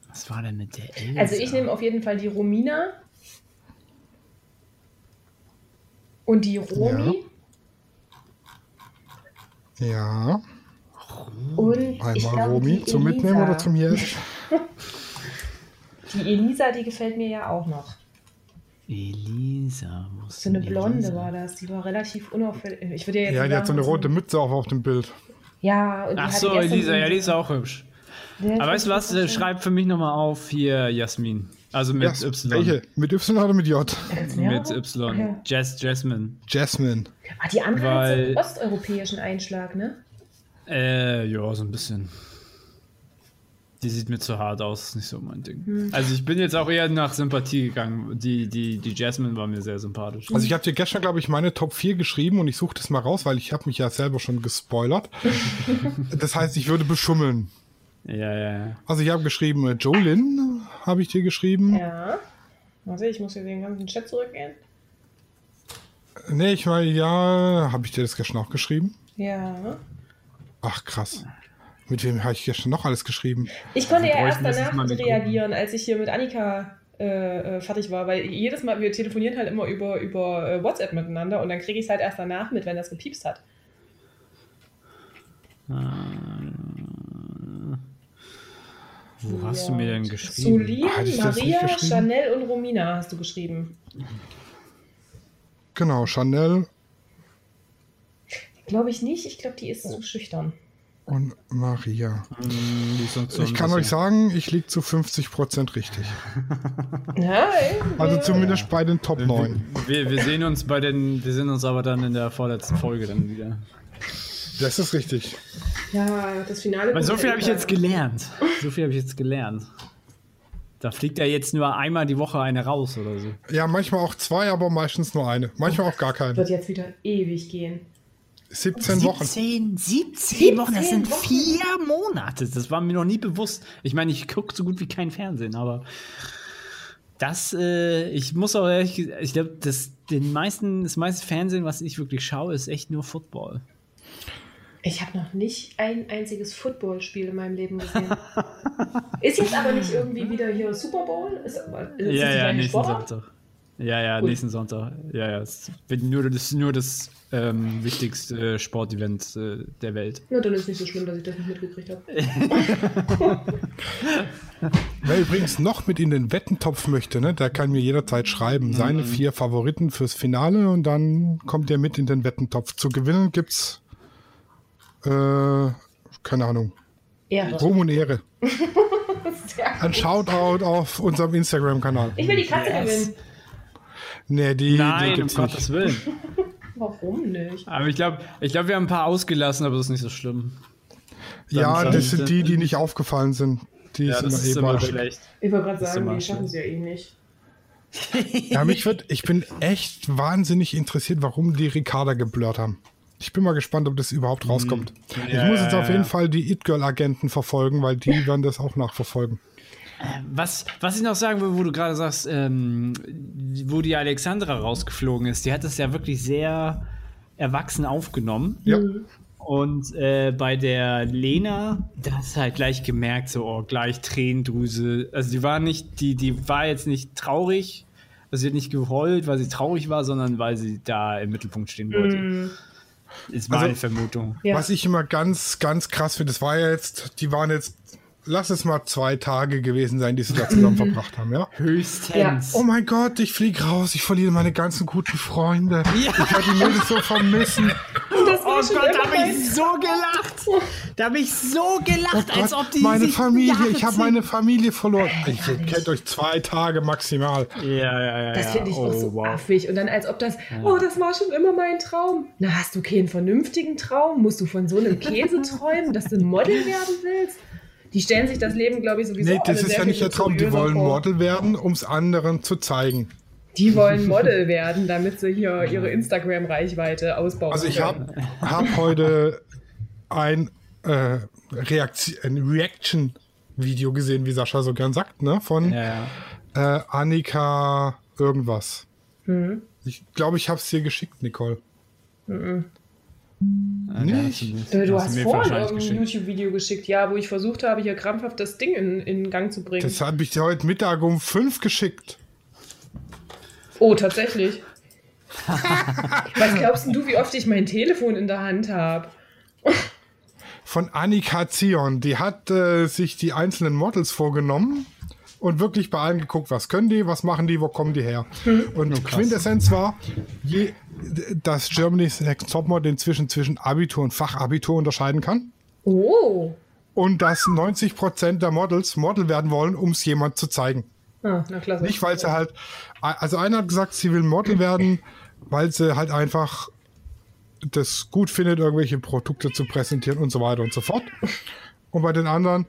Speaker 3: Was war denn mit der Elsa?
Speaker 2: Also ich nehme auf jeden Fall die Romina. Und die Romi.
Speaker 1: Ja.
Speaker 2: Und ich
Speaker 1: Einmal
Speaker 2: glaube,
Speaker 1: Romi
Speaker 2: die
Speaker 1: zum Mitnehmen
Speaker 2: Elisa.
Speaker 1: oder zum hier?
Speaker 2: Die Elisa, die gefällt mir ja auch noch.
Speaker 3: Elisa. ist
Speaker 2: So eine Blonde
Speaker 3: Elisa?
Speaker 2: war das. Die war relativ unauffällig. Ich würde ja jetzt
Speaker 1: Ja, die hat so eine rote Mütze auch auf dem Bild.
Speaker 2: Ja, und
Speaker 3: Ach so, Elisa, ja, die ist auch hübsch. Aber weißt du was? Schreib für mich nochmal auf hier Jasmin. Also mit
Speaker 1: Ja,
Speaker 3: Y.
Speaker 1: Welche? Mit Y oder mit J?
Speaker 3: Mit Y.
Speaker 2: Ja.
Speaker 3: Jas Jasmine.
Speaker 1: Jasmine.
Speaker 2: Ah, die andere hat so
Speaker 3: Weil-
Speaker 2: einen osteuropäischen Einschlag, ne?
Speaker 3: Äh, ja, so ein bisschen. Die sieht mir zu hart aus, ist nicht so mein Ding. Also ich bin jetzt auch eher nach Sympathie gegangen. Die, die, die Jasmine war mir sehr sympathisch.
Speaker 1: Also ich habe dir gestern, glaube ich, meine Top 4 geschrieben und ich suche das mal raus, weil ich habe mich ja selber schon gespoilert. das heißt, ich würde beschummeln.
Speaker 3: Ja, ja, ja.
Speaker 1: Also ich habe geschrieben, äh, Jolyn habe ich dir geschrieben.
Speaker 2: Ja. Warte, ich muss hier den ganzen Chat zurückgehen.
Speaker 1: Nee, ich meine, ja, habe ich dir das gestern auch geschrieben?
Speaker 2: Ja.
Speaker 1: Ach, krass. Mit wem habe ich gestern noch alles geschrieben?
Speaker 2: Ich konnte ja erst danach reagieren, als ich hier mit Annika äh, äh, fertig war, weil jedes Mal, wir telefonieren halt immer über, über äh, WhatsApp miteinander und dann kriege ich es halt erst danach mit, wenn das gepiepst hat.
Speaker 3: Wo hast du mir denn geschrieben?
Speaker 1: Das nicht
Speaker 2: Maria,
Speaker 1: geschrieben?
Speaker 2: Chanel und Romina hast du geschrieben.
Speaker 1: Genau, Chanel
Speaker 2: Glaube ich nicht, ich glaube, die ist zu schüchtern.
Speaker 1: und Maria.
Speaker 3: So
Speaker 1: Ich kann euch sagen, ich liege zu 50% richtig. Also zumindest bei den Top 9.
Speaker 3: Wir, wir sehen uns bei den, wir sehen uns aber dann in der vorletzten Folge dann wieder.
Speaker 1: Das ist richtig.
Speaker 2: Ja, das Finale.
Speaker 3: Weil so viel habe ich jetzt gelernt. So viel habe ich jetzt gelernt. Da fliegt ja jetzt nur einmal die Woche eine raus oder so.
Speaker 1: Ja, manchmal auch zwei, aber meistens nur eine. Manchmal auch gar keine.
Speaker 2: Wird jetzt wieder ewig gehen.
Speaker 1: 17 Wochen.
Speaker 3: 17, 17 Wochen, das
Speaker 2: 17
Speaker 3: sind
Speaker 2: Wochen.
Speaker 3: vier Monate. Das war mir noch nie bewusst. Ich meine, ich gucke so gut wie kein Fernsehen, aber das, äh, ich muss auch ehrlich, ich glaube, das, den meisten, das meiste Fernsehen, was ich wirklich schaue, ist echt nur Football.
Speaker 2: Ich habe noch nicht ein einziges Footballspiel in meinem Leben gesehen. ist jetzt aber nicht irgendwie wieder hier Super Bowl? Ist, ist
Speaker 3: ja, ja, nächsten
Speaker 2: Sportart?
Speaker 3: Sonntag. Ja, ja, nächsten Sonntag. Ja, ja. Es wird nur, das ist nur das ähm, wichtigste Sportevent äh, der Welt.
Speaker 2: Na, dann ist nicht so schlimm, dass ich das nicht mitgekriegt habe.
Speaker 1: Wer übrigens noch mit in den Wettentopf möchte, ne, der kann mir jederzeit schreiben. Seine vier Favoriten fürs Finale und dann kommt er mit in den Wettentopf. Zu gewinnen gibt's äh, keine Ahnung.
Speaker 2: Ehre.
Speaker 1: Ruhm und Ehre. Ein Shoutout auf unserem Instagram-Kanal.
Speaker 2: Ich will die Katze
Speaker 3: Yes.
Speaker 2: gewinnen.
Speaker 1: Nee, die, die
Speaker 3: Nein, um
Speaker 1: gibt's
Speaker 3: Gottes
Speaker 1: nicht.
Speaker 3: Willen.
Speaker 2: Warum nicht?
Speaker 3: Aber ich glaube, ich glaub, wir haben ein paar ausgelassen, aber das ist nicht so schlimm.
Speaker 1: Ja,
Speaker 3: Dann-
Speaker 1: das sind die, die nicht aufgefallen sind. Die
Speaker 3: Ja,
Speaker 1: sind
Speaker 3: das
Speaker 1: immer
Speaker 3: ist
Speaker 1: eh
Speaker 3: immer schlecht.
Speaker 2: Ich wollte gerade sagen, die schaffen es ja eh nicht.
Speaker 1: Ja, mich wird, ich bin echt wahnsinnig interessiert, warum die Ricarda geblurrt haben. Ich bin mal gespannt, ob das überhaupt rauskommt. ich
Speaker 3: Ja,
Speaker 1: muss jetzt
Speaker 3: ja,
Speaker 1: auf jeden
Speaker 3: ja.
Speaker 1: Fall die It-Girl-Agenten verfolgen, weil die werden das auch nachverfolgen.
Speaker 3: Was, was ich noch sagen will, wo du gerade sagst, ähm, wo die Alexandra rausgeflogen ist, die hat das ja wirklich sehr erwachsen aufgenommen.
Speaker 1: Ja.
Speaker 3: Und äh, bei der Lena, da hast du halt gleich gemerkt, so, oh, gleich Tränendrüse. Also die war nicht, die, die war jetzt nicht traurig, also sie hat nicht geheult, weil sie traurig war, sondern weil sie da im Mittelpunkt stehen wollte.
Speaker 2: Mm,
Speaker 3: Ist meine
Speaker 1: Also-
Speaker 3: Vermutung.
Speaker 2: ja.
Speaker 1: Was ich immer ganz, ganz krass finde, das war ja jetzt, die waren jetzt, lass es mal zwei Tage gewesen sein, die sie da zusammen verbracht haben, ja?
Speaker 3: Höchstens.
Speaker 1: Oh mein Gott, ich flieg raus, ich verliere meine ganzen guten Freunde.
Speaker 3: Ja.
Speaker 1: Ich werde die Mädels so vermissen.
Speaker 2: das
Speaker 3: Oh, Gott, da habe ich so gelacht. Da habe ich so gelacht,
Speaker 1: Oh
Speaker 3: als
Speaker 1: Gott,
Speaker 3: ob die
Speaker 1: meine
Speaker 3: sich
Speaker 1: Familie,
Speaker 3: Jahre
Speaker 1: ich habe meine Familie verloren. Ich kennt euch zwei Tage maximal.
Speaker 3: Ja, ja, ja.
Speaker 2: Das
Speaker 3: ja.
Speaker 2: finde ich
Speaker 3: oh,
Speaker 2: auch so
Speaker 3: wow.
Speaker 2: affig. Und dann als ob das, oh, das war schon immer mein Traum. Na, hast du keinen vernünftigen Traum? Musst du von so einem Käse träumen, dass du ein Model werden willst? Die stellen sich das Leben, glaube ich, sowieso
Speaker 1: Nee, das
Speaker 2: alle
Speaker 1: ist
Speaker 2: sehr
Speaker 1: ja nicht der Traum. Die wollen
Speaker 2: vor.
Speaker 1: Model werden, um es anderen zu zeigen.
Speaker 2: Die wollen Model werden, damit sie hier ihre Instagram-Reichweite ausbauen.
Speaker 1: Also ich habe hab heute ein, äh, Reaktion, ein Reaction-Video gesehen, wie Sascha so gern sagt, ne? Von
Speaker 3: Ja, ja.
Speaker 1: äh, Annika irgendwas.
Speaker 2: Mhm.
Speaker 1: Ich glaube, ich habe es dir geschickt, Nicole.
Speaker 3: Der
Speaker 1: Nicht?
Speaker 3: hast du hast
Speaker 2: hast vorhin irgendein. YouTube-Video geschickt, ja, wo ich versucht habe, hier krampfhaft das Ding in, in Gang zu bringen.
Speaker 1: Das habe ich dir heute Mittag um fünf geschickt.
Speaker 2: Oh, tatsächlich. Was glaubst denn du, wie oft ich mein Telefon in der Hand habe?
Speaker 1: Von Annika Zion. Die hat äh, sich die einzelnen Models vorgenommen und wirklich bei allen geguckt, was können die, was machen die, wo kommen die her. Und Quintessenz war, je, dass Germany's Next Topmodel inzwischen zwischen Abitur und Fachabitur unterscheiden kann.
Speaker 2: Oh.
Speaker 1: Und dass 90% der Models Model werden wollen, um es jemand zu zeigen.
Speaker 2: Ah, na klasse.
Speaker 1: Nicht, weil sie halt. Also einer hat gesagt, sie will Model werden, weil sie halt einfach das gut findet, irgendwelche Produkte zu präsentieren und so weiter und so fort. Und bei den anderen,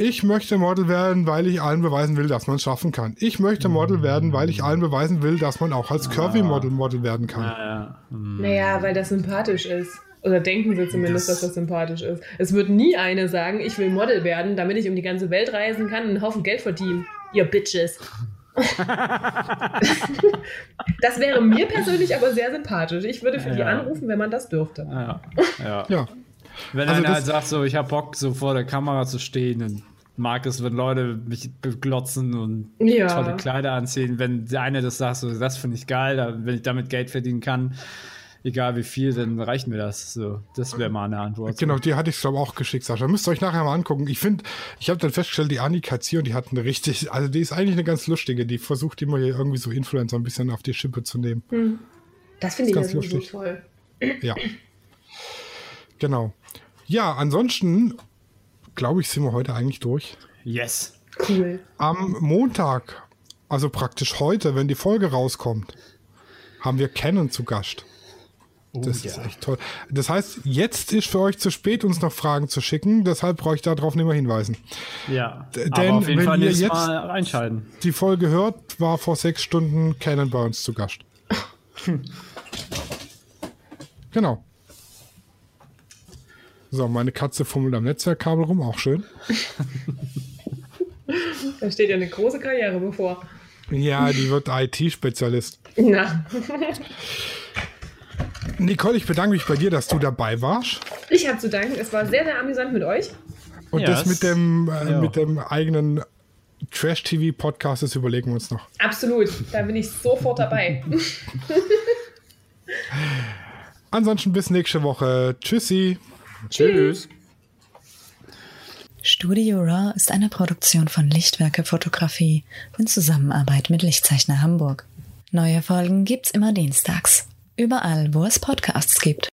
Speaker 1: ich möchte Model werden, weil ich allen beweisen will, dass man es schaffen kann. Ich möchte Model werden, weil ich allen beweisen will, dass man auch als Curvy-Model Model werden kann.
Speaker 3: Ja. Hm.
Speaker 2: Naja, weil das sympathisch ist. Oder denken sie zumindest,
Speaker 1: Das-
Speaker 2: dass das sympathisch ist. Es wird nie eine sagen, ich will Model werden, damit ich um die ganze Welt reisen kann und einen Haufen Geld verdienen. Ihr Bitches. das wäre mir persönlich aber sehr sympathisch. Ich würde für die
Speaker 3: Ja.
Speaker 2: anrufen, wenn man das dürfte.
Speaker 3: Ja, ja.
Speaker 1: Ja.
Speaker 3: Wenn
Speaker 1: Also
Speaker 3: einer halt sagt, so, ich hab Bock, so vor der Kamera zu stehen und mag es, wenn Leute mich beglotzen und
Speaker 2: Ja.
Speaker 3: tolle Kleider anziehen. Wenn der eine das sagt, so, das finde ich geil, da, wenn ich damit Geld verdienen kann, egal wie viel, dann reicht mir das. So, das wäre mal eine Antwort.
Speaker 1: Genau, die hatte ich glaube auch geschickt, Sascha. Müsst ihr euch nachher mal angucken. Ich finde, ich habe dann festgestellt, die Annika Zion, die hat eine richtig, also die ist eigentlich eine ganz lustige. Die versucht immer hier irgendwie so Influencer ein bisschen auf die Schippe zu nehmen.
Speaker 2: Das finde ich ja
Speaker 1: Ganz
Speaker 2: sowieso
Speaker 1: lustig.
Speaker 2: toll.
Speaker 1: Ja. Genau. Ja, ansonsten glaube ich, sind wir heute eigentlich durch.
Speaker 3: Yes.
Speaker 2: Cool.
Speaker 1: Am Montag, also praktisch heute, wenn die Folge rauskommt, haben wir Canon zu Gast. Das ist echt toll. Das heißt, jetzt ist für euch zu spät, uns noch Fragen zu schicken. Deshalb brauche ich darauf nicht mehr hinweisen.
Speaker 3: Ja.
Speaker 1: D-
Speaker 3: Aber
Speaker 1: denn
Speaker 3: auf jeden
Speaker 1: wenn
Speaker 3: Fall
Speaker 1: ihr jetzt-
Speaker 3: Mal reinschalten.
Speaker 1: Die Folge hört, war vor sechs Stunden Canon bei uns zu Gast. genau. So, meine Katze fummelt am Netzwerkkabel rum, auch schön.
Speaker 2: Da steht ja eine große Karriere bevor.
Speaker 1: Ja, die wird IT-Spezialist.
Speaker 2: Na,
Speaker 1: Nicole, ich bedanke mich bei dir, dass du dabei warst.
Speaker 2: ich habe zu danken. Es war sehr, sehr amüsant mit euch.
Speaker 1: Und
Speaker 3: Ja,
Speaker 1: das mit dem, äh,
Speaker 3: ja.
Speaker 1: mit dem eigenen Trash-TV-Podcast, das überlegen wir uns noch.
Speaker 2: Absolut. Da bin ich sofort dabei.
Speaker 1: Ansonsten bis nächste Woche. Tschüssi.
Speaker 3: Tschüss.
Speaker 4: Studio Raw ist eine Produktion von Lichtwerke Fotografie in Zusammenarbeit mit Lichtzeichner Hamburg. Neue Folgen gibt's immer dienstags. Überall, wo es Podcasts gibt.